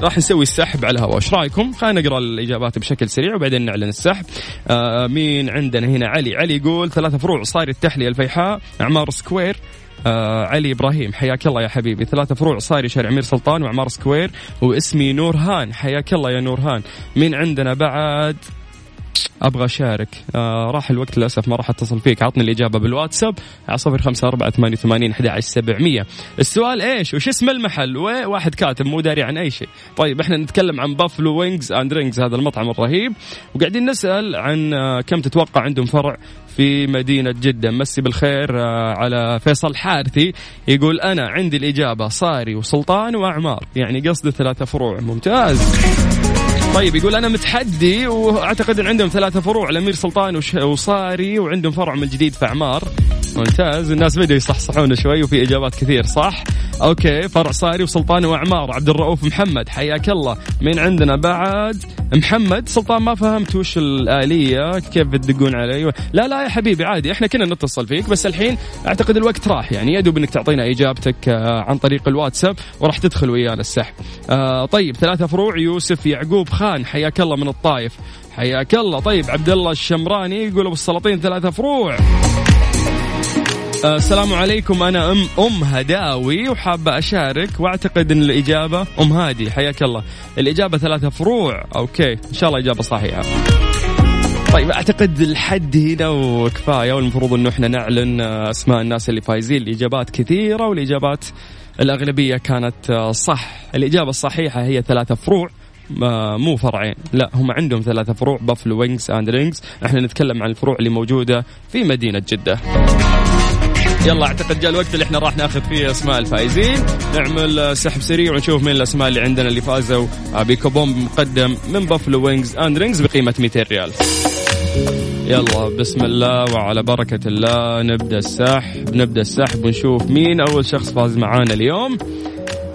راح نسوي السحب على الهواء. إيش رأيكم؟ خلينا نقرأ الإجابات بشكل سريع وبعدين نعلن السحب. آه مين عندنا هنا؟ علي. علي يقول ثلاثة فروع صاري التحلية الفيحاء. إعمار Square. آه علي إبراهيم حياك الله يا حبيبي. ثلاثة فروع صاري شارع أمير سلطان وإعمار Square. واسمي نورهان حياك الله يا نورهان. مين عندنا بعد؟ أبغى أشارك. آه راح الوقت للأسف ما راح أتصل فيك. عطني الإجابة بالواتساب. على صفر خمسة أربعة ثمانية وثمانين أحد عشر سبعمية. السؤال إيش؟ وش اسم المحل؟ وواحد كاتب مو داري عن أي شيء. طيب إحنا نتكلم عن Buffalo Wings and Rings هذا المطعم الرهيب. وقاعدين نسأل عن آه كم تتوقع عندهم فرع في مدينة جدة؟ مسي بالخير آه على فيصل حارثي. يقول أنا عندي الإجابة صاري وسلطان وإعمار. يعني قصده ثلاثة فروع. ممتاز. طيب يقول أنا متحدي وأعتقد إن عندهم ثلاثة فروع الأمير سلطان وصاري وعندهم فرع من جديد في إعمار. ممتاز. الناس بدأوا يصحصحون شوي وفي إجابات كثير صح؟ أوكي فرع صاري وسلطان واعمار عبد الرؤوف محمد حياك الله. مين عندنا بعد محمد سلطان ما فهمت وش الآلية كيف بتدقون علي؟ لا لا يا حبيبي عادي إحنا كنا نتصل فيك بس الحين أعتقد الوقت راح. يعني يا دوب إنك تعطينا إجابتك آه، عن طريق الواتساب وراح تدخل ويانا السحب. آه طيب ثلاثة فروع يوسف يعقوب خان حياك الله من الطايف. حياك الله. طيب عبد الله الشمراني يقول أبو السلاطين ثلاثة فروع. السلام عليكم. أنا ام أم هداوي وحابة أشارك وأعتقد إن الإجابة أم هادي. حياك الله. الإجابة ثلاثة فروع. okay. إن شاء الله إجابة صحيحة. طيب أعتقد الحد هنا وكفاية والمفروض إنه إحنا نعلن آه، أسماء الناس اللي فايزين. الإجابات كثيرة والإجابات الأغلبية كانت آه، صح. الإجابة الصحيحة هي ثلاثة فروع. آه، مو فرعين. لا هم عندهم ثلاثة فروع. Buffalo Wings and Rings إحنا نتكلم عن الفروع اللي موجودة في مدينة جدة. يلا أعتقد جاء الوقت اللي إحنا راح ناخذ فيه أسماء الفائزين. نعمل سحب سريع ونشوف مين الأسماء اللي عندنا اللي فازوا. بكوبون مقدم من Buffalo Wings and Rings بقيمة 200 ريال. يلا بسم الله وعلى بركة الله. نبدأ السحب نبدأ السحب ونشوف مين أول شخص فاز معانا اليوم.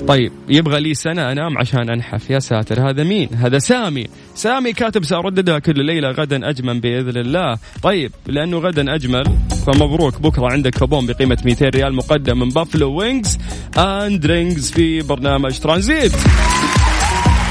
طيب يبغى لي سنة أنام عشان أنحف. يا ساتر هذا مين؟ هذا سامي. سامي كاتب سأرددها كل ليلة غدا أجمل بإذن الله. طيب لأنه غدا أجمل فمبروك. بكرة عندك كوبون بقيمة 200 ريال مقدم من Buffalo Wings and Rings في برنامج ترانزيت.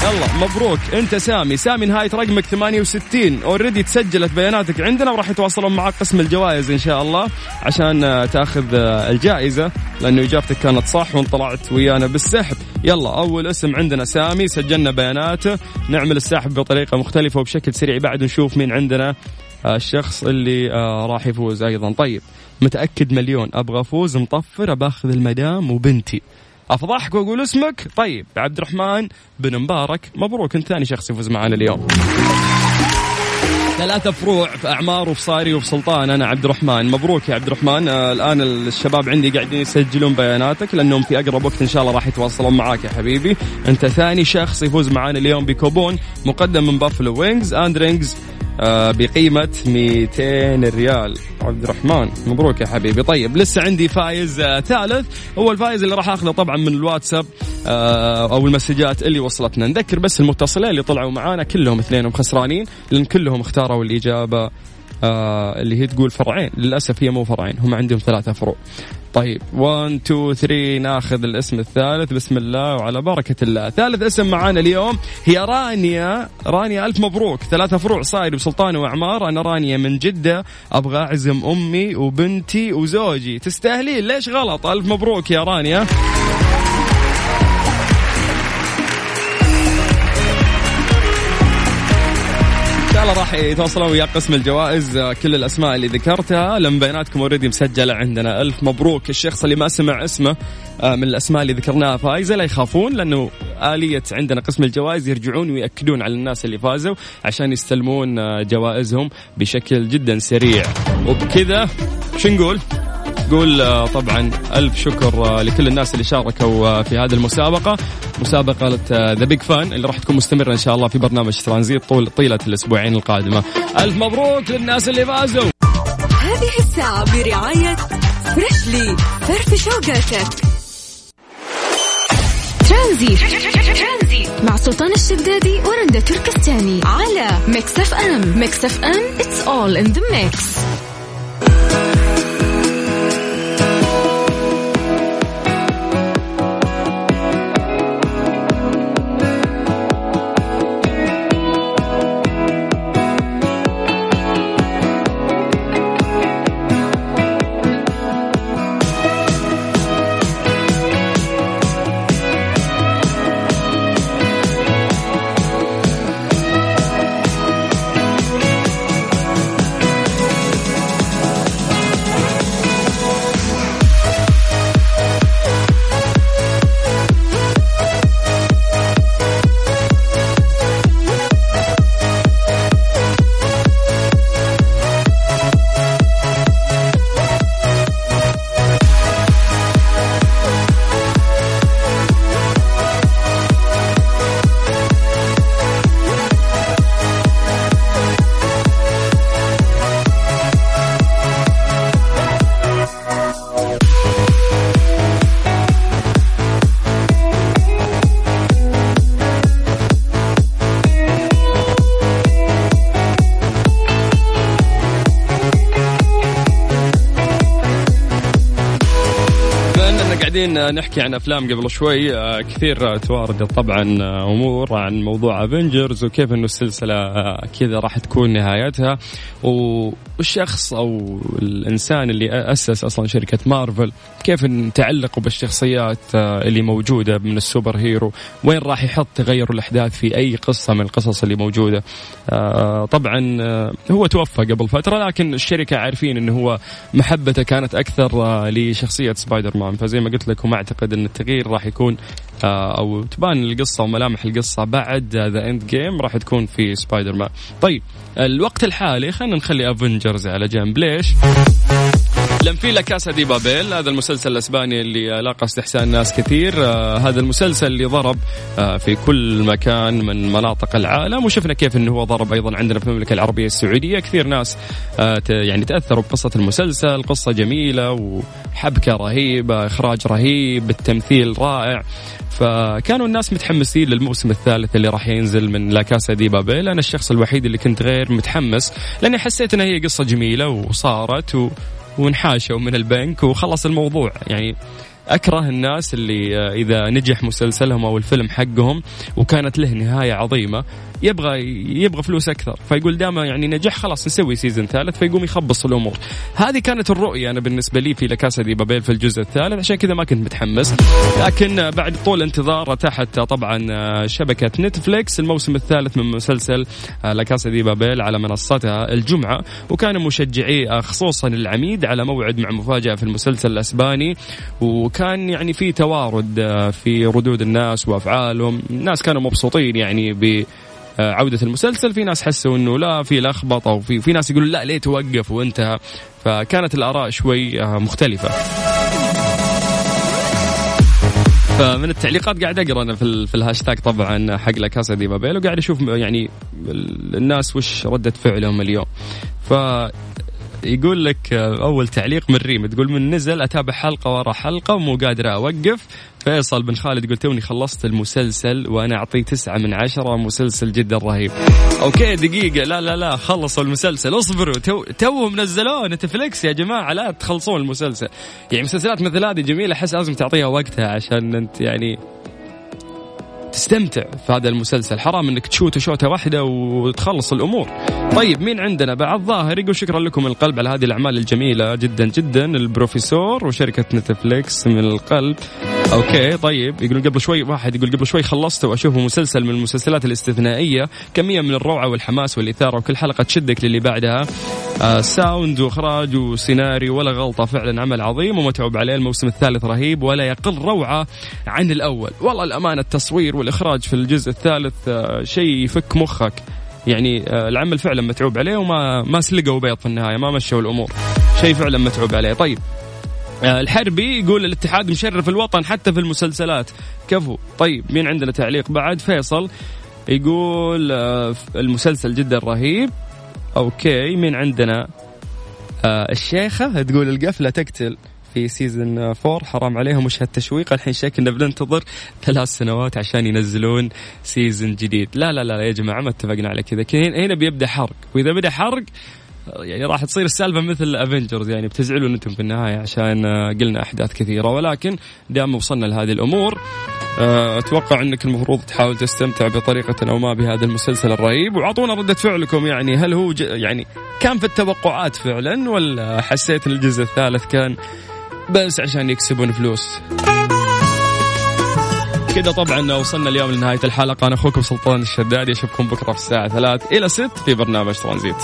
يلا مبروك. انت سامي. سامي نهاية رقمك 68 already تسجلت بياناتك عندنا. وراح يتواصلون معك قسم الجوائز إن شاء الله عشان آه، تأخذ آه، الجائزة. لأنه إجابتك كانت صح وإنت طلعت ويانا بالسحب. يلا أول اسم عندنا سامي. سجلنا بياناته. نعمل السحب بطريقة مختلفة وبشكل سريع. بعد نشوف مين عندنا آه، الشخص اللي راح يفوز أيضا. طيب متأكد مليون. أبغى أفوز مطفر باخذ المدام وبنتي. أفضحك وأقول اسمك؟ طيب عبد الرحمن بن مبارك مبروك أنت ثاني شخص يفوز معنا اليوم. ثلاثة فروع في أعمار وفي صاري وفي سلطان أنا عبد الرحمن. مبروك يا عبد الرحمن. آه الآن الشباب عندي قاعدين يسجلون بياناتك لأنهم في أقرب وقت إن شاء الله راح يتواصلون معاك يا حبيبي. أنت ثاني شخص يفوز معانا اليوم بكوبون مقدم من Buffalo Wings and Rings بقيمة 200 ريال. عبد الرحمن مبروك يا حبيبي. طيب لسه عندي فايز آه ثالث. هو الفايز اللي راح أخذه طبعا من الواتساب آه أو المسجات اللي وصلتنا. نذكر بس المتصلين اللي طلعوا معانا كلهم اثنينهم خسرانين لأن كلهم اختاروا الإجابة آه اللي هي تقول فرعين. للأسف هي مو فرعين هم عندهم ثلاثة فروع. طيب 1 2 3 ناخذ الاسم الثالث. بسم الله وعلى بركة الله. ثالث اسم معانا اليوم هي رانيا. رانيا ألف مبروك. ثلاثة فروع صاير بسلطان وأعمار. أنا رانيا من جدة أبغى أعزم أمي وبنتي وزوجي. تستاهلين ليش غلط؟ ألف مبروك يا رانيا. الله راح يتواصلون ويا قسم الجوائز كل الأسماء اللي ذكرتها. لأن بياناتكم اوريدي مسجلة عندنا. ألف مبروك الشخص اللي ما سمع اسمه آه، من الأسماء اللي ذكرناها. فايزه لا يخافون لأنه آلية عندنا قسم الجوائز يرجعون ويأكدون على الناس اللي فازوا عشان يستلمون آه، جوائزهم بشكل جدا سريع. وبكذا شو نقول؟ نقول آه، طبعا ألف شكر آه، لكل الناس اللي شاركوا آه، في هذه المسابقة. مسابقة ذا بيج فان اللي راح تكون مستمرة إن شاء الله في برنامج ترانزيت طول طيلة الأسبوعين القادمة. ألف مبروك للناس اللي فازوا. هذه الساعة برعاية Freshly فرفش اوقاتك ترانزيت. مع سلطان الشدادي ورندا تركستاني على Mix FM. Mix FM it's all in the mix. نحكي عن أفلام قبل شوي آه، كثير تواردت طبعا آه، أمور عن موضوع Avengers وكيف إنه السلسلة آه، كذا راح تكون نهايتها. والشخص أو الإنسان اللي أسس أصلا شركة مارفل كيف تعلقوا بالشخصيات آه، اللي موجودة من ال super hero؟ وين راح يحط تغير الأحداث في أي قصة من القصص اللي موجودة؟ آه، طبعا آه، هو توفى قبل فترة لكن الشركة عارفين إنه هو محبته كانت أكثر لشخصية سبايدر مان. فزي ما قلت لكم أعتقد إن التغيير راح يكون أو تبان القصة وملامح القصة بعد The Endgame راح تكون في سبايدر مان. طيب الوقت الحالي خلينا نخلي Avengers على جنب. ليش؟ لأن في La Casa de Papel هذا المسلسل الأسباني اللي لاقى استحسان ناس كثير. آه هذا المسلسل اللي ضرب آه في كل مكان من مناطق العالم وشفنا كيف إنه هو ضرب أيضا عندنا في المملكة العربية السعودية. كثير ناس آه يعني تأثروا بقصة المسلسل قصة جميلة وحبكة رهيبة إخراج رهيب التمثيل رائع. فكانوا الناس متحمسين للموسم الثالث اللي راح ينزل من لا كاسا دي بابيل. أنا الشخص الوحيد اللي كنت غير متحمس لأني حسيت إنها هي قصة جميلة وصارت و... وانحاشوا من البنك وخلص الموضوع. يعني أكره الناس اللي آه، إذا نجح مسلسلهم أو الفيلم حقهم وكانت له نهاية عظيمة يبغى يبغى فلوس أكثر. فيقول دام يعني نجح خلاص نسوي season ثالث فيقوم يخبص الأمور. هذه كانت الرؤية أنا بالنسبة لي في La Casa de Papel في الجزء الثالث. عشان كذا ما كنت متحمس. لكن بعد طول انتظار آه، طبعا شبكة Netflix الموسم الثالث من مسلسل La Casa de Papel على منصتها الجمعة. وكان مشجعي خصوصا العميد على موعد مع مفاجأة في المسلسل الأسباني. وكان يعني في توارد في ردود الناس وأفعالهم. الناس كانوا مبسوطين يعني ب آه، عودة المسلسل. في ناس حسوا إنه لا في لخبطة وفي في ناس يقولوا لا ليه توقف وانتهى؟ فكانت الآراء شوي آه، مختلفة. فمن التعليقات قاعد أقرأ أنا في, في الهاشتاج طبعا حق لا كاسا دي بابيل وقاعد أشوف يعني ال- الناس وش ردة فعلهم اليوم. ف يقول لك آه، أول تعليق من ريم تقول من نزل أتابع حلقة ورا حلقة ومو قادر أوقف. فيصل بن خالد يقول توني خلصت المسلسل وأنا أعطيه تسعة من عشرة مسلسل جدا رهيب. أوكي دقيقة لا لا لا خلصوا المسلسل اصبروا تو توهم نزلوه Netflix يا جماعة لا تخلصون المسلسل. يعني مسلسلات مثل هذه جميلة أحس لازم تعطيها وقتها عشان أنت يعني تستمتع في هذا المسلسل. حرام إنك تشوت شوتة واحدة وتخلص الأمور. طيب مين عندنا بعد؟ ظاهر يقول شكرا لكم القلب على هذه الأعمال الجميلة جدا جدا. البروفيسور وشركة Netflix من القلب. أوكي طيب. يقولون قبل شوي واحد يقول قبل شوي خلصت واشوفه مسلسل من المسلسلات الاستثنائية كمية من الروعة والحماس والإثارة وكل حلقة تشدك للي بعدها. آه sound وإخراج وسيناريو ولا غلطة فعلا عمل عظيم ومتعوب عليه. الموسم الثالث رهيب ولا يقل روعة عن الأول. والله الأمانة التصوير والإخراج في الجزء الثالث آه شيء يفك مخك. يعني آه العمل فعلا متعوب عليه وما ما سلقوا بيض في النهاية ما مشوا الأمور. شيء فعلا متعوب عليه. طيب. الحربي يقول الاتحاد مشرف الوطن حتى في المسلسلات. كفو. طيب مين عندنا تعليق بعد؟ فيصل يقول آه، المسلسل جدا رهيب. أوكي مين عندنا؟ آه الشيخة تقول القفلة تقتل في season 4 حرام عليهم وش هالتشويق؟ الحين شكلنا بننتظر ثلاث سنوات عشان ينزلون season جديد. لا لا لا يا جماعة ما اتفقنا على كذا. كذا هنا بيبدأ حرق. وإذا بدأ حرق يعني راح تصير السالفة مثل افنجرز يعني بتزعلون أنتم في النهاية عشان آه، قلنا أحداث كثيرة ولكن دام وصلنا لهذه الأمور آه، أتوقع أنك المفروض تحاول تستمتع بطريقة أو ما بهذا المسلسل الرهيب. وأعطونا ردة فعلكم يعني هل هو يعني كان في التوقعات فعلا ولا حسيت إن الجزء الثالث كان بس عشان يكسبون فلوس؟ كده طبعا وصلنا اليوم لنهاية الحلقة. أنا أخوكم سلطان الشدادي أشوفكم بكرة في الساعة 3 إلى 6 في برنامج ترانزيت.